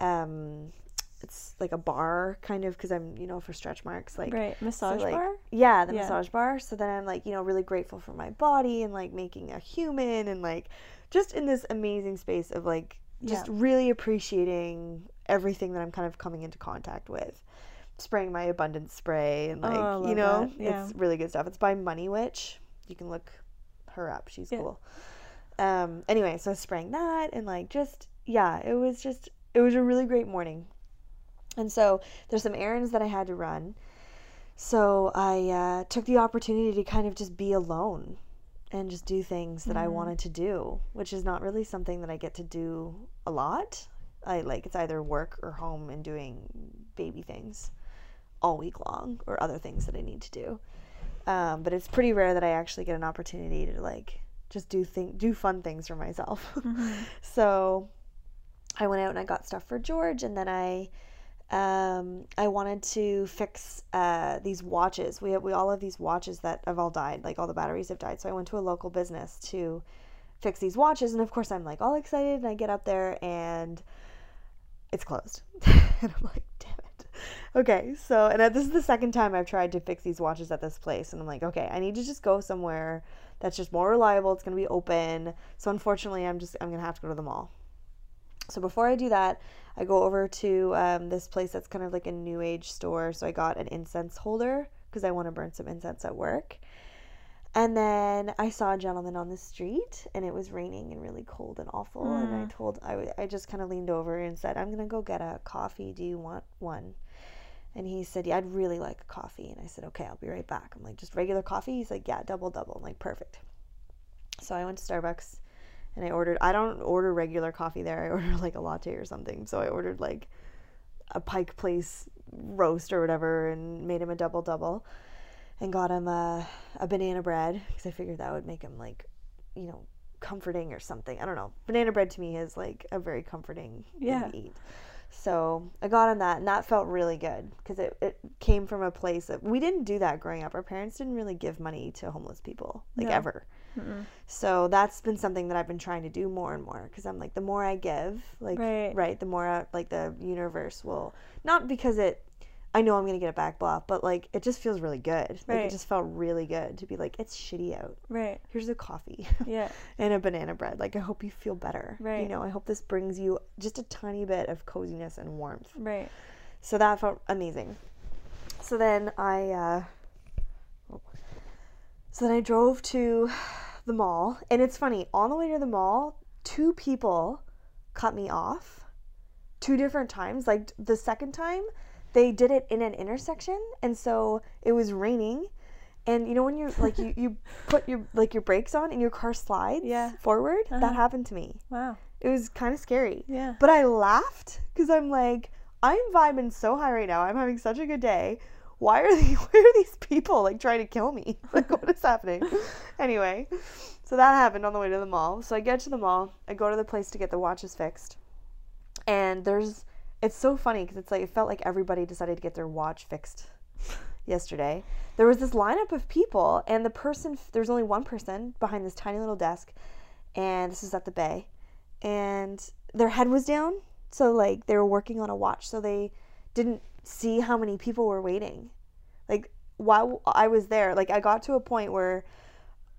um it's like a bar kind of because i'm you know for stretch marks like right. Massage like, bar? yeah the Yeah. massage bar so then i'm like you know really grateful for my body and like making a human and like just in this amazing space of like just Yeah. really appreciating everything that i'm kind of coming into contact with spraying my abundance spray and Oh, like I you know. Yeah. it's really good stuff it's by money witch you can look her up she's cool um anyway so spraying that and like just yeah it was just it was a really great morning and so there's some errands that i had to run so i uh, took the opportunity to kind of just be alone and just do things that i Mhm. wanted to do which is not really something that i get to do a lot i like it's either work or home and doing baby things all week long or other things that i need to do um, but it's pretty rare that i actually get an opportunity to like just do thing do fun things for myself Mhm. so I went out and I got stuff for George, and then I um, I wanted to fix uh, these watches. We have, we all have these watches that have all died, like all the batteries have died. So I went to a local business to fix these watches, and of course I'm like all excited, and I get up there and it's closed, and I'm like, damn it. Okay, so and this is the second time I've tried to fix these watches at this place, and I'm like, okay, I need to just go somewhere that's just more reliable. It's gonna be open. So unfortunately, I'm just I'm gonna have to go to the mall. So before I do that, I go over to um, this place that's kind of like a new age store. So I got an incense holder because I want to burn some incense at work. And then I saw a gentleman on the street and it was raining and really cold and awful. And I Mm. told, I, w- I just kind of leaned over and said, I'm going to go get a coffee. Do you want one? And he said, Yeah, I'd really like a coffee. And I said, Okay, I'll be right back. I'm like, Just regular coffee? He's like, Yeah, double, double. I'm like, Perfect. So I went to Starbucks and I ordered, I don't order regular coffee there. I order like a latte or something. So I ordered like a Pike Place roast or whatever and made him a double, double and got him a, a banana bread because I figured that would make him like, you know, comforting or something. I don't know. Banana bread to me is like a very comforting Yeah. thing to eat. So I got him that, and that felt really good because it, it came from a place that we didn't do that growing up. Our parents didn't really give money to homeless people, like No. ever. Mm-mm. So that's been something that I've been trying to do more and more because I'm like, the more I give, like, Right. the more I, like the universe will, not because it, I know I'm gonna get it back, blah, but like it just feels really good. Like Right. it just felt really good to be like, it's shitty out. Right. Here's a coffee Yeah. and a banana bread. Like I hope you feel better. Right. You know, I hope this brings you just a tiny bit of coziness and warmth. Right. So that felt amazing. So then I, uh, so then I drove to the mall, and it's funny. On the way to the mall, two people cut me off, two different times. Like the second time, they did it in an intersection, and so it was raining. And you know when you're like you, you put your like your brakes on and your car slides Yeah. forward? Uh-huh. That happened to me. Wow. It was kind of scary. Yeah. But I laughed because I'm like, I'm vibing so high right now. I'm having such a good day. Why are they? Why are these people like trying to kill me? Like, what is happening? anyway, so that happened on the way to the mall. So I get to the mall. I go to the place to get the watches fixed, and there's. It's so funny because it's like it felt like everybody decided to get their watch fixed yesterday. There was this lineup of people, and the person there's only one person behind this tiny little desk, and this is at the bay, and their head was down, so like they were working on a watch, so they didn't see how many people were waiting. Like while I was there, like I got to a point where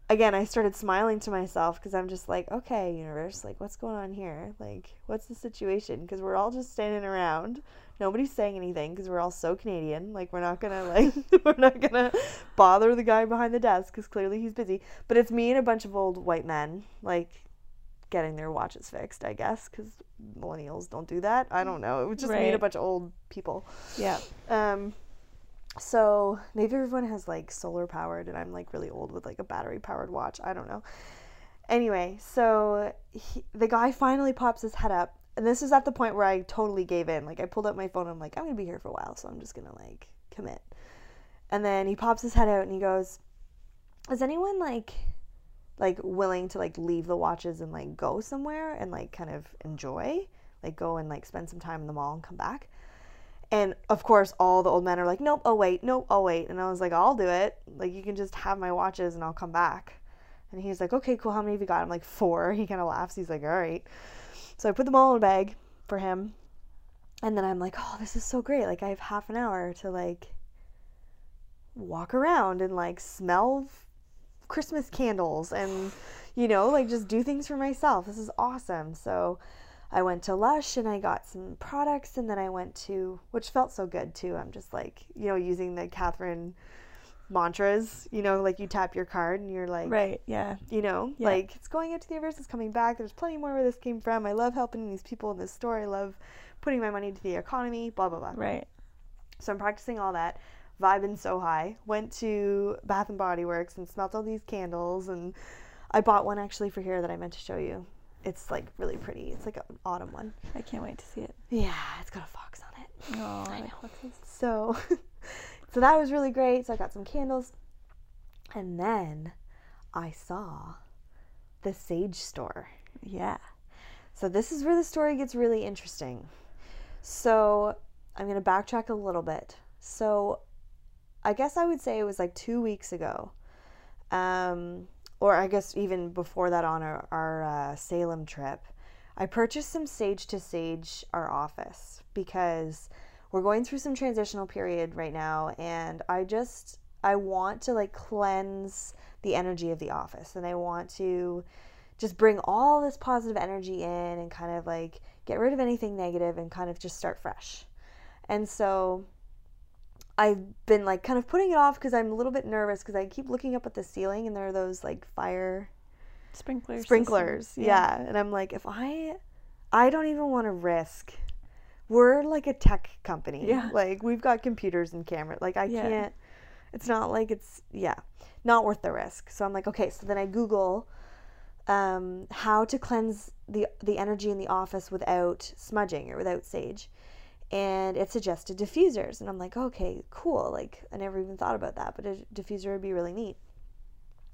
again I started smiling to myself because I'm just like, okay, universe, like what's going on here? Like what's the situation? Because we're all just standing around. Nobody's saying anything because we're all so Canadian. Like we're not gonna like we're not gonna bother the guy behind the desk because clearly he's busy. But it's me and a bunch of old white men like getting their watches fixed. I guess because millennials don't do that. I don't know. It would just me and a bunch of old people. Yeah. Um, so maybe everyone has like solar powered, and I'm like really old with like a battery powered watch. I don't know. Anyway, so he, the guy finally pops his head up, and this is at the point where I totally gave in. Like I pulled up my phone. I'm like, I'm gonna be here for a while, so I'm just gonna like commit. And then he pops his head out and he goes, "Is anyone like?" Like willing to like leave the watches and like go somewhere and like kind of enjoy like go and like spend some time in the mall and come back. And of course all the old men are like nope oh wait nope oh wait. And i was like i'll do it. Like you can just have my watches and i'll come back. And he's like okay cool. How many have you got? I'm like four. He kind of laughs. He's like all right so i put them all in a bag for him. And then i'm like oh this is so great. Like i have half an hour to like walk around and like smell Christmas candles and you know like just do things for myself. This is awesome. So I went to Lush and I got some products and then I went to which felt so good too. I'm just like, you know, using the Catherine mantras, you know, like you tap your card and you're like Right. Yeah. you know, Yeah. like it's going out to the universe, it's coming back. There's plenty more where this came from. I love helping these people in this store. I love putting my money into the economy, blah blah blah. Right. So I'm practicing all that, vibing so high. Went to Bath and Body Works and smelt all these candles, and I bought one actually for here that I meant to show you. It's like really pretty. It's like an autumn one. I can't wait to see it. Yeah, it's got a fox on it. Oh, I know. So, so that was really great. So I got some candles, and then I saw the Saje store. Yeah. So this is where the story gets really interesting. So I'm going to backtrack a little bit. So I guess I would say it was like two weeks ago, um, or I guess even before that on our, our uh, Salem trip. I purchased some Sage to Sage our office because we're going through some transitional period right now, and I just I want to like cleanse the energy of the office, and I want to just bring all this positive energy in and kind of like get rid of anything negative and kind of just start fresh. And so I've been like kind of putting it off because I'm a little bit nervous because I keep looking up at the ceiling and there are those like fire sprinklers. sprinklers. system. Yeah. And I'm like, if I, I don't even want to risk. We're like a tech company. Yeah. Like we've got computers and cameras. Like I Yeah. can't. It's not like it's yeah, not worth the risk. So I'm like, okay. So then I Google, um, how to cleanse the the energy in the office without smudging or without sage, and it suggested diffusers. And I'm like, okay, cool. Like I never even thought about that, but a diffuser would be really neat.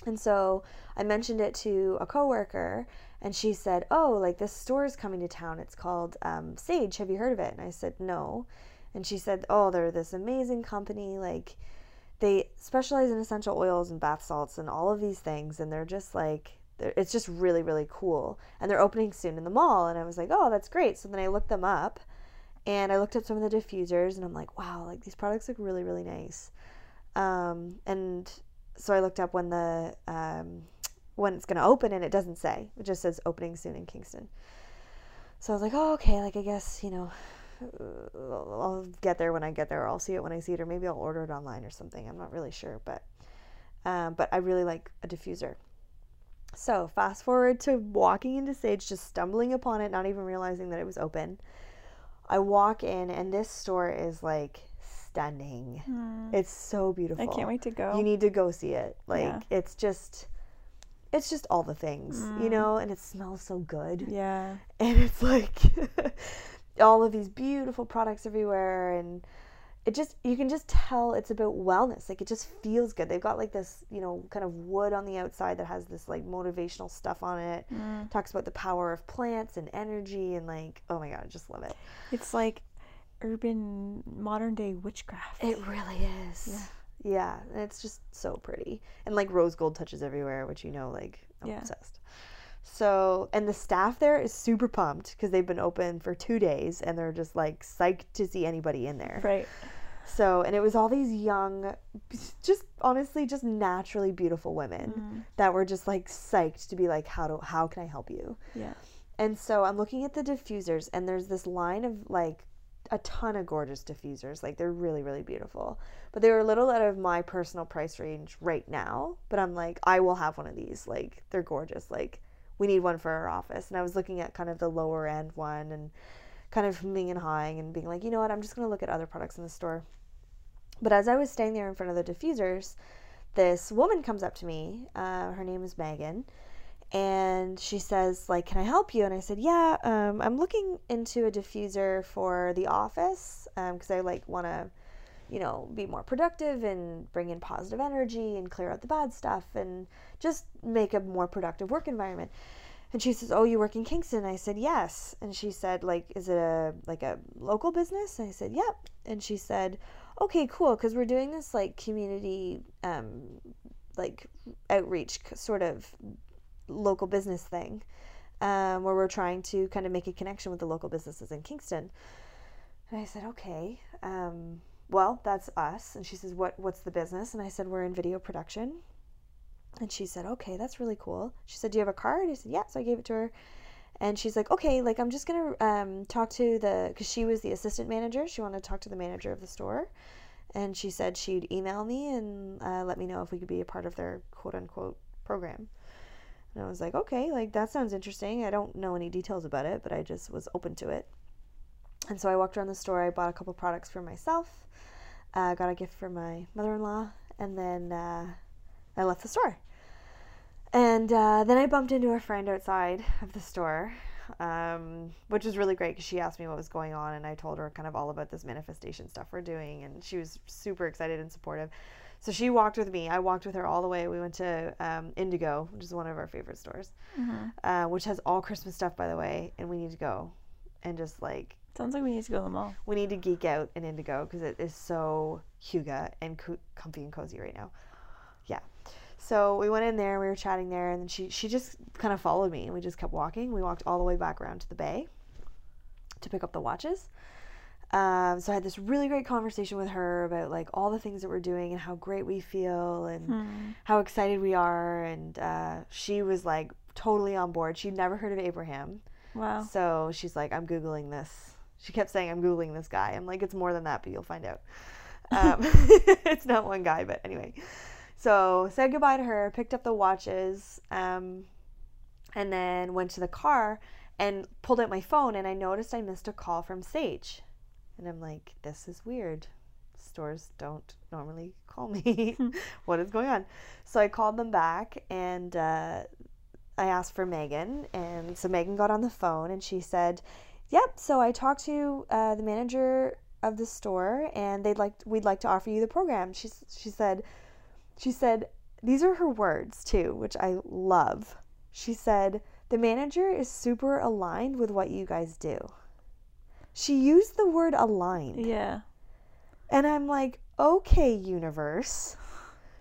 And so I mentioned it to a coworker, and she said, "Oh, like this store is coming to town. It's called um, Saje. Have you heard of it?" And I said, "No." And she said, "Oh, they're this amazing company. Like, they specialize in essential oils and bath salts and all of these things, and they're just like." they're- It's just really, really cool. And they're opening soon in the mall. And I was like, oh, that's great. So then I looked them up and I looked up some of the diffusers and I'm like, wow, like these products look really, really nice. Um, and so I looked up when the um, when it's going to open, and it doesn't say. It just says opening soon in Kingston. So I was like, oh, okay. Like I guess you know, uh, I'll get there when I get there. Or I'll see it when I see it, or maybe I'll order it online or something. I'm not really sure, but um, but I really like a diffuser. So fast forward to walking into Saje, just stumbling upon it, not even realizing that it was open. I walk in, and this store is like stunning. Hmm. It's so beautiful. I can't wait to go. You need to go see it. Like Yeah. it's just it's just all the things, you Mm. know, and it smells so good. yeah. And it's like all of these beautiful products everywhere and it just you can just tell it's about wellness. Like it just feels good. They've got like this, you know, kind of wood on the outside that has this like motivational stuff on it. Mm. Talks about the power of plants and energy and like oh my god, I just love it. It's like urban modern day witchcraft. It really is. Yeah. Yeah, and it's just so pretty. And like rose gold touches everywhere, which you know, like I'm Yeah. obsessed. So, and the staff there is super pumped because they've been open for two days and they're just like psyched to see anybody in there. right. So, and it was all these young, just honestly, just naturally beautiful women Mm. that were just like psyched to be like, how do, how can I help you? Yeah. And so I'm looking at the diffusers, and there's this line of like a ton of gorgeous diffusers. Like they're really, really beautiful. But they were a little out of my personal price range right now. But I'm like, I will have one of these. Like they're gorgeous. Like we need one for our office. And I was looking at kind of the lower end one and kind of hemming and hawing and being like, you know what, I'm just gonna look at other products in the store. But as I was staying there in front of the diffusers, this woman comes up to me. Uh, her name is Megan and she says like can i help you and i said yeah um, i'm looking into a diffuser for the office because i like want to you know be more productive and bring in positive energy and clear out the bad stuff and just make a more productive work environment and she says oh you work in kingston i said yes and she said like is it a like a local business and i said yep and she said okay cool because we're doing this like community um like outreach sort of local business thing um, where we're trying to kind of make a connection with the local businesses in Kingston. And I said, okay, um, well, that's us. And she says, what, what's the business? And I said, we're in video production. And she said, okay, that's really cool. She said, do you have a card? I said, yeah. So I gave it to her. And she's like, okay, like I'm just going to um, talk to the, because she was the assistant manager. She wanted to talk to the manager of the store. And she said she'd email me and uh, let me know if we could be a part of their quote unquote program. And I was like, okay, like that sounds interesting. I don't know any details about it, but I just was open to it. And so I walked around the store. I bought a couple products for myself, uh, got a gift for my mother in law, and then uh, I left the store. And uh, then I bumped into a friend outside of the store, um, which was really great because she asked me what was going on, and I told her kind of all about this manifestation stuff we're doing, and she was super excited and supportive. So she walked with me. I walked with her all the way. We went to um, Indigo, which is one of our favorite stores, Mhm. uh, which has all Christmas stuff, by the way. And we need to go and just like Sounds like we need to go to the mall. we need to geek out in Indigo because it is so hygge and co- comfy and cozy right now. Yeah. So we went in there. We were chatting there, and then she she just kind of followed me, and we just kept walking. We walked all the way back around to the bay to pick up the watches. Um, so I had this really great conversation with her about like all the things that we're doing and how great we feel and Hmm. how excited we are. And uh, she was like totally on board. She'd never heard of Abraham. Wow. So she's like, I'm Googling this. She kept saying, I'm Googling this guy. I'm like, it's more than that, but you'll find out. Um, it's not one guy, but anyway. So said goodbye to her, picked up the watches, um, and then went to the car and pulled out my phone and I noticed I missed a call from Saje. And I'm like, this is weird. Stores don't normally call me. what is going on? So I called them back and uh, I asked for Megan. And so Megan got on the phone and she said, Yep, so I talked to uh, the manager of the store and they'd like we'd like to offer you the program. She she said she said these are her words too, which I love. She said the manager is super aligned with what you guys do. She used the word aligned. Yeah. And I'm like, okay, universe.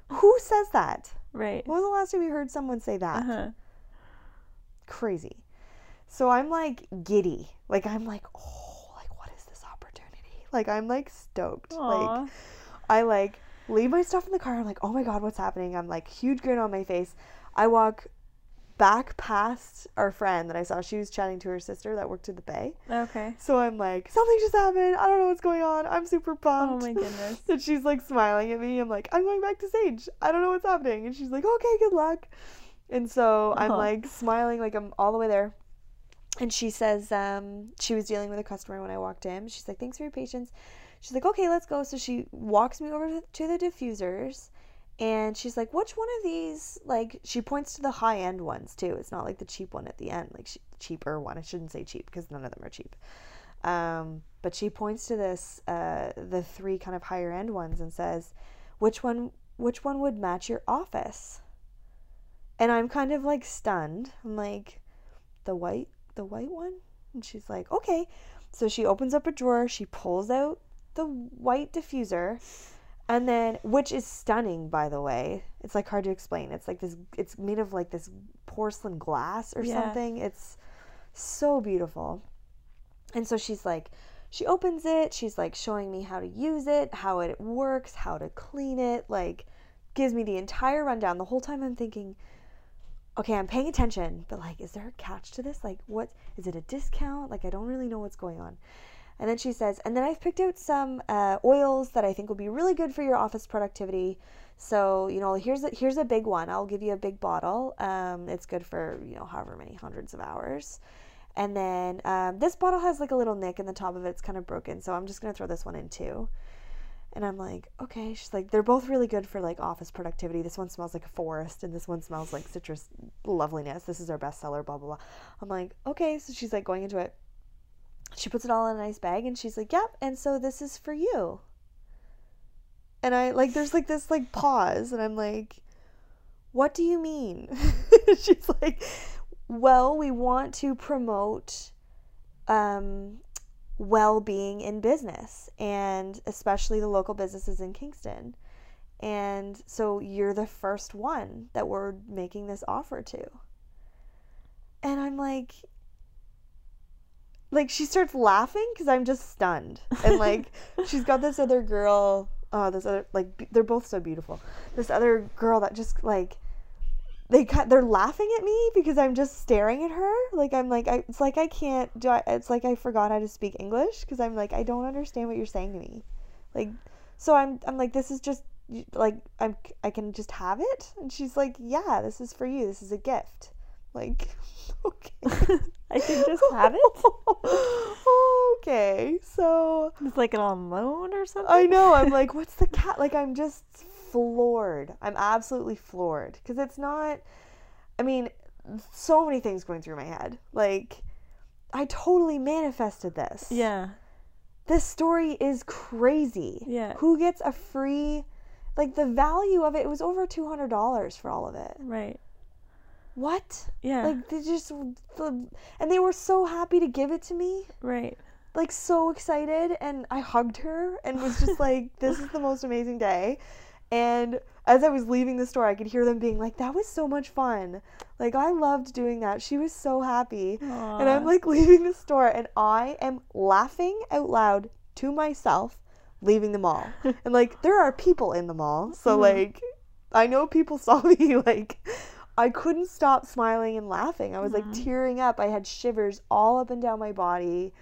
Who says that? Right. When was the last time you heard someone say that? Uh-huh. Crazy. So I'm like giddy. Like I'm like, oh, like what is this opportunity? Like I'm like stoked. Aw. Like I like leave my stuff in the car. I'm like, oh my god, what's happening? I'm like huge grin on my face. I walk back past our friend that I saw. She was chatting to her sister that worked at the bay. Okay. So I'm like, something just happened. I don't know what's going on. I'm super pumped. Oh my goodness. and she's like smiling at me. I'm like, I'm going back to Saje. I don't know what's happening. And she's like, okay, good luck. And so I'm like smiling, like I'm all the way there. And she says, um, she was dealing with a customer when I walked in. She's like, thanks for your patience. She's like, okay, let's go. So she walks me over to the diffusers. And she's like, which one of these? Like, she points to the high end ones too. It's not like the cheap one at the end, like she, cheaper one. I shouldn't say cheap because none of them are cheap. Um, but she points to this, uh, the three kind of higher end ones, and says, which one, which one would match your office? And I'm kind of like stunned. I'm like, the white, the white one. And she's like, okay. So she opens up a drawer. She pulls out the white diffuser and then which is stunning by the way. It's like hard to explain. It's like this it's made of like this porcelain glass or Yeah. something. It's so beautiful. And so she's like she opens it. She's like showing me how to use it how it works how to clean it like gives me the entire rundown. The whole time i'm thinking okay i'm paying attention but like is there a catch to this? Like what is it a discount? Like i don't really know what's going on and then she says, and then I've picked out some uh, oils that I think will be really good for your office productivity. So you know, here's a, here's a big one. I'll give you a big bottle. Um, it's good for you know however many hundreds of hours. And then um, this bottle has like a little nick in the top of it. It's kind of broken, so I'm just gonna throw this one in too. And I'm like, okay. She's like, they're both really good for like office productivity. This one smells like a forest, and this one smells like citrus loveliness. This is our bestseller. Blah blah blah. I'm like, okay. So she's like going into it she puts it all in a nice bag and she's like, "Yep, and so this is for you." And I like there's like this like pause and I'm like, "What do you mean?" she's like, "Well, we want to promote um well-being in business and especially the local businesses in Kingston." And so you're the first one that we're making this offer to. And I'm like, like she starts laughing because I'm just stunned, and like she's got this other girl. Oh, this other like they're both so beautiful. This other girl that just like they cut they're laughing at me because I'm just staring at her. Like I'm like I, it's like I can't do. I, it's like I forgot how to speak English because I'm like I don't understand what you're saying to me. Like so I'm I'm like this is just like I'm I can just have it, and she's like yeah this is for you. This is a gift. Like okay. I can just have it. okay, so It's like an on loan or something. I know. I'm like, what's the cat? Like, I'm just floored. I'm absolutely floored because it's not. I mean, so many things going through my head. Like, I totally manifested this. Yeah. This story is crazy. Yeah. Who gets a free? Like the value of it, it was over two hundred dollars for all of it. Right. What? Yeah. Like they just, and they were so happy to give it to me. right. like so excited and I hugged her and was just like this is the most amazing day and as I was leaving the store I could hear them being like that was so much fun like I loved doing that she was so happy and I'm like leaving the store and I am laughing out loud to myself leaving the mall and like there are people in the mall so Mhm. like I know people saw me like I couldn't stop smiling and laughing. I was like Mhm. tearing up. I had shivers all up and down my body.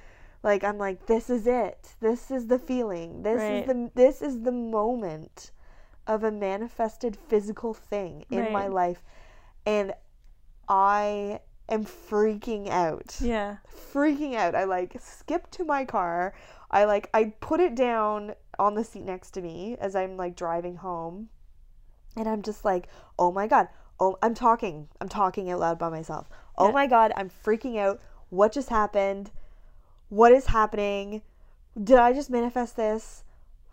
Like I'm like this is it. This is the feeling. This Right. is the this is the moment of a manifested physical thing in my life and I am freaking out. Yeah. Freaking out. I like skip to my car. I like I put it down on the seat next to me as I'm like driving home. And I'm just like, "Oh my god. Oh, I'm talking. I'm talking out loud by myself. Oh Yeah. my god, I'm freaking out. What just happened? What is happening? Did I just manifest this?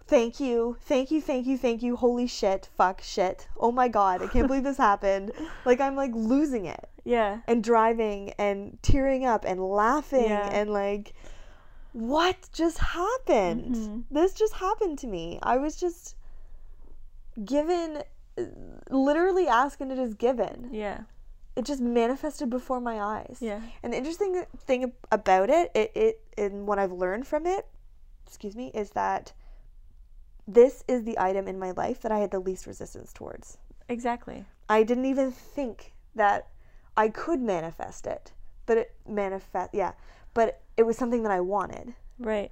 Thank you. Thank you. Thank you. Thank you. Holy shit. Fuck shit. Oh my god. I can't believe this happened. Like I'm like losing it Yeah. and driving and tearing up and laughing Yeah. and like what just happened? Mhm. This just happened to me. I was just given literally asking and it is given. Yeah. It just manifested before my eyes. Yeah. And the interesting thing about it, it, it and what I've learned from it, excuse me, is that this is the item in my life that I had the least resistance towards. Exactly. I didn't even think that I could manifest it, but it manifest yeah, but it was something that I wanted. Right.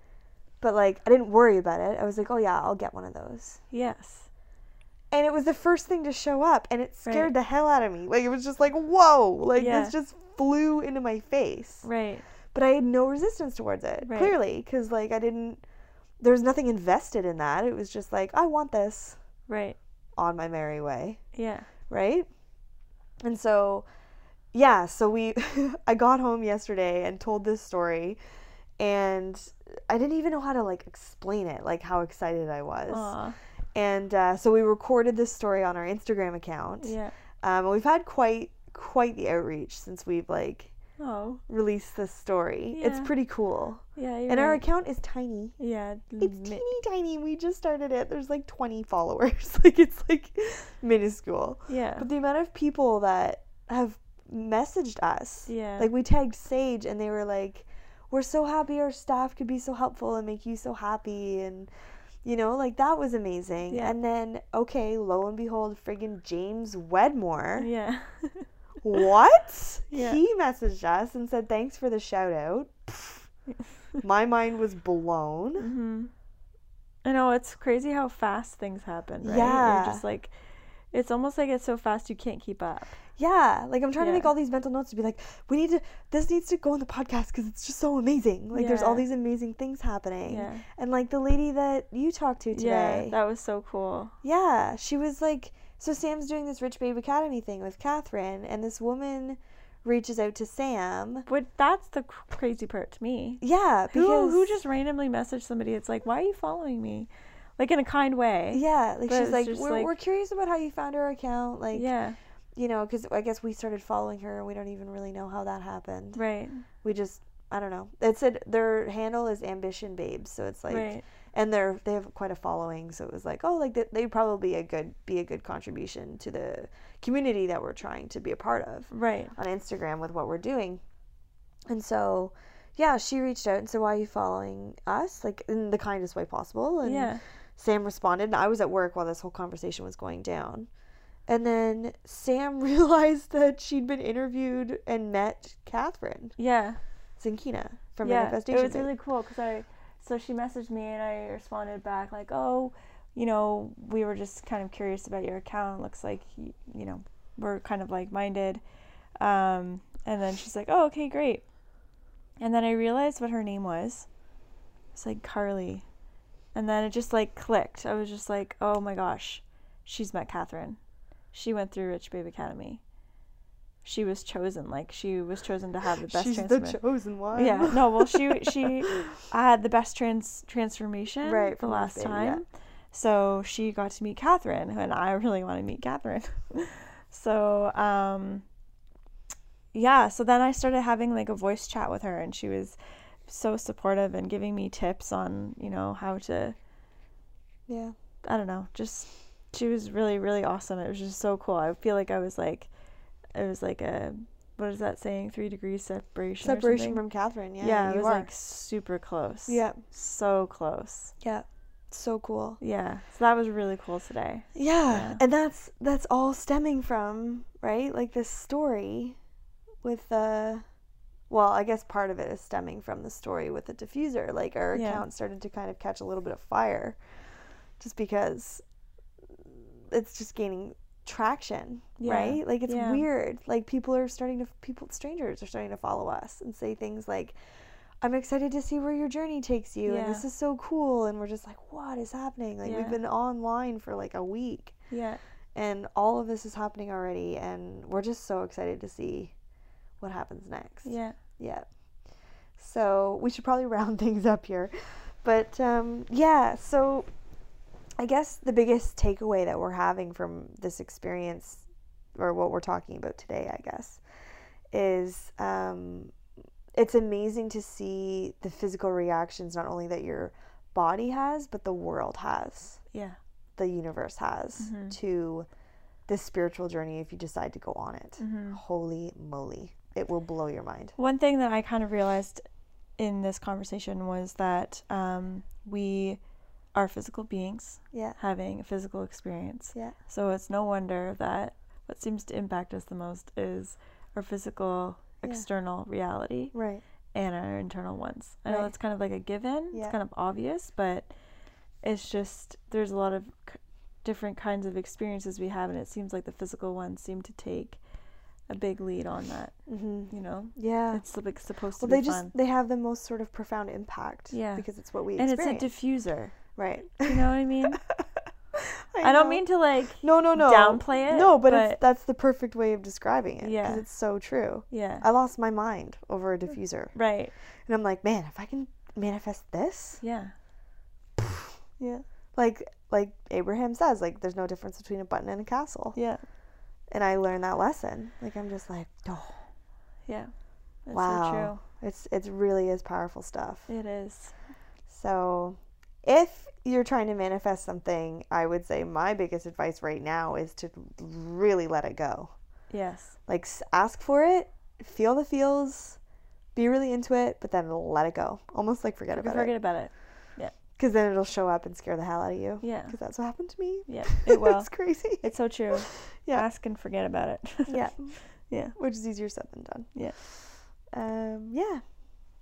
But like I didn't worry about it. I was like, "Oh yeah, I'll get one of those." Yes. And it was the first thing to show up and it scared Right. the hell out of me. Like it was just like, "Whoa!" Like Yeah. this just flew into my face. Right. But I had no resistance towards it. Right. Clearly, cuz like I didn't there was nothing invested in that. It was just like, "I want this." Right. On my merry way. Yeah. right? And so, yeah, so we, I got home yesterday and told this story, and I didn't even know how to like explain it, like how excited I was. Aw. And uh, so we recorded this story on our Instagram account. Yeah. Um, and we've had quite quite the outreach since we've like Oh. released this story. Yeah. It's pretty cool. Yeah. And our account is tiny. Yeah. It's mi- teeny tiny. We just started it. There's like 20 followers. like it's like minuscule. Yeah. But the amount of people that have messaged us, Yeah. like we tagged Saje and they were like, we're so happy our staff could be so helpful and make you so happy. And, you know, like that was amazing. Yeah. And then, okay, lo and behold, friggin' James Wedmore. Yeah. What? Yeah. He messaged us and said, thanks for the shout out. My mind was blown. hmm I know it's crazy how fast things happen, right? Yeah. You're just like, it's almost like it's so fast you can't keep up. Yeah, like I'm trying to make all these mental notes to be like, we need to, this needs to go on the podcast because it's just so amazing. Like, there's all these amazing things happening. Yeah. And like the lady that you talked to today, Yeah. That was so cool. yeah, she was like, so Sam's doing this Rich Babe Academy thing with Catherine, and this woman reaches out to Sam. But that's the cr- crazy part to me. Yeah, because Who who just randomly messaged somebody? It's like, why are you following me? Like in a kind way. yeah, like But she's like, we're, like- we're curious about how you found our account, like, yeah. You know, because I guess we started following her, and we don't even really know how that happened. Right. We just, I don't know. It said their handle is Ambition Babes, so it's like. right. and they're they have quite a following so it was like oh like they, they'd probably a good be a good contribution to the community that we're trying to be a part of Right. on instagram with what we're doing and so yeah she reached out and said why are you following us like in the kindest way possible and Yeah. sam responded and i was at work while this whole conversation was going down and then sam realized that she'd been interviewed and met catherine Yeah. zenkina from yeah. manifestation It was Babe. really cool because I, so she messaged me and I responded back like, oh, you know, we were just kind of curious about your account. It Looks like you know we're kind of like minded. Um, and then she's like, oh, okay, great. And then I realized what her name was. It's like Carly. And then it just like clicked. I was just like, oh my gosh, she's met Catherine. She went through Rich Babe Academy. She was chosen. Like she was chosen to have the best she's the transformation. chosen one Yeah, no, well, she she had the best trans transformation Right, the last Rich Babe, yeah. time, so she got to meet Catherine, and I really want to meet Catherine. so um, yeah, so then I started having like a voice chat with her, and she was so supportive and giving me tips on you know how to yeah I don't know, just she was really really awesome. It was just so cool. I feel like I was like, it was like a what is that saying? Three degrees separation. separation from Catherine. Yeah, Yeah, it was are. like super close. yeah, So close. yeah, so cool. Yeah. So that was really cool today. Yeah. Yeah. and that's that's all stemming from right, like this story with the. well, I guess part of it is stemming from the story with the diffuser. Like our Yeah. account started to kind of catch a little bit of fire just because it's just gaining traction, Yeah. right? Like it's Yeah. weird. Like people are starting to people strangers are starting to follow us and say things like I'm excited to see where your journey takes you and this is so cool and we're just like what is happening? Like Yeah. we've been online for like a week Yeah. and all of this is happening already and we're just so excited to see what happens next Yeah. yeah so we should probably round things up here but um, yeah so i guess the biggest takeaway that we're having from this experience or what we're talking about today i guess is um, it's amazing to see the physical reactions not only that your body has but the world has Yeah. the universe has Mhm. to this spiritual journey if you decide to go on it. Mhm. Holy moly. It will blow your mind. One thing that I kind of realized in this conversation was that um, we are physical beings Yeah. having a physical experience. Yeah. So it's no wonder that what seems to impact us the most is our physical Yeah. external reality Right. and our internal ones. I know Right. that's kind of like a given. Yeah. It's kind of obvious, but it's just there's a lot of c- different kinds of experiences we have, and it seems like the physical ones seem to take a big lead on that. Mm-hmm. You know, Yeah. it's like supposed well, to Well, they be just fun, they have the most sort of profound impact. Yeah. Because it's what we and it's a diffuser. Right. You know what I mean? I, don't know. mean to like. no, no, no. downplay it, No, but, but- it's, that's the perfect way of describing it. Yeah. Because it's so true. Yeah. I lost my mind over a diffuser, right. and I'm like, man, if I can manifest this, Yeah. yeah, like like Abraham says, like there's no difference between a button and a castle. Yeah. and I learned that lesson. Like I'm just like, oh, Yeah. That's wow, it's it's really is powerful stuff. It is. So, if you're trying to manifest something, I would say my biggest advice right now is to really let it go. Yes. Like ask for it, feel the feels, be really into it, but then let it go. Almost like forget about Forget it, Forget about it. Yeah. Because then it'll show up and scare the hell out of you. Yeah. Because that's what happened to me. Yeah. It will. it's crazy. it's so true. Yeah. Ask and forget about it. yeah. Yeah. Which is easier said than done. Yeah. Um, yeah.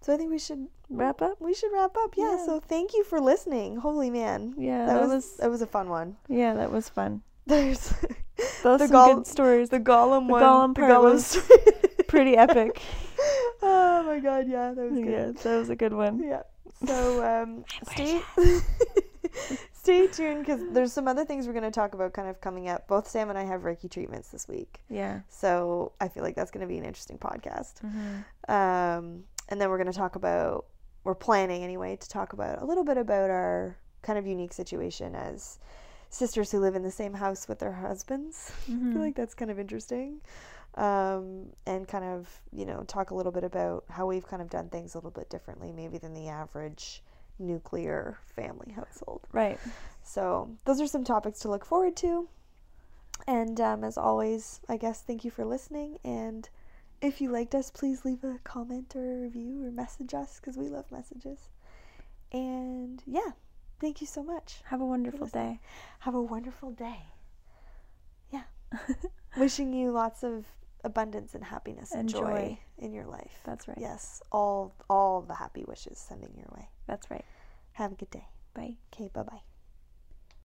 So I think we should Wrap up. We should wrap up. Yeah. Yeah. So thank you for listening. Holy man. Yeah. That, That, was, was. that was a fun one. yeah. That was fun. There's Those The some good stories. the Gollum The one. Gollum the part Gollum was. Pretty epic. oh my god, yeah, that was yeah. That was a good one. Yeah. So um, stay stay tuned because there's some other things we're going to talk about kind of coming up. Both Sam and I have Reiki treatments this week, Yeah. so I feel like that's going to be an interesting podcast. Mm-hmm. Um, and then we're going to talk about, we're planning anyway, to talk about a little bit about our kind of unique situation as sisters who live in the same house with their husbands. I Mm-hmm. feel like that's kind of interesting. Um, and kind of, you know, talk a little bit about how we've kind of done things a little bit differently, maybe than the average nuclear family household. Right. So, those are some topics to look forward to. And um, as always, I guess thank you for listening. And if you liked us, please leave a comment or a review or message us because we love messages. And yeah, thank you so much. Have a wonderful day. Have a wonderful day. Yeah. Wishing you lots of abundance and happiness and, And joy, joy. in your life. That's right. Yes, all all the happy wishes sending your way. That's right. Have a good day. Bye. Okay, bye-bye.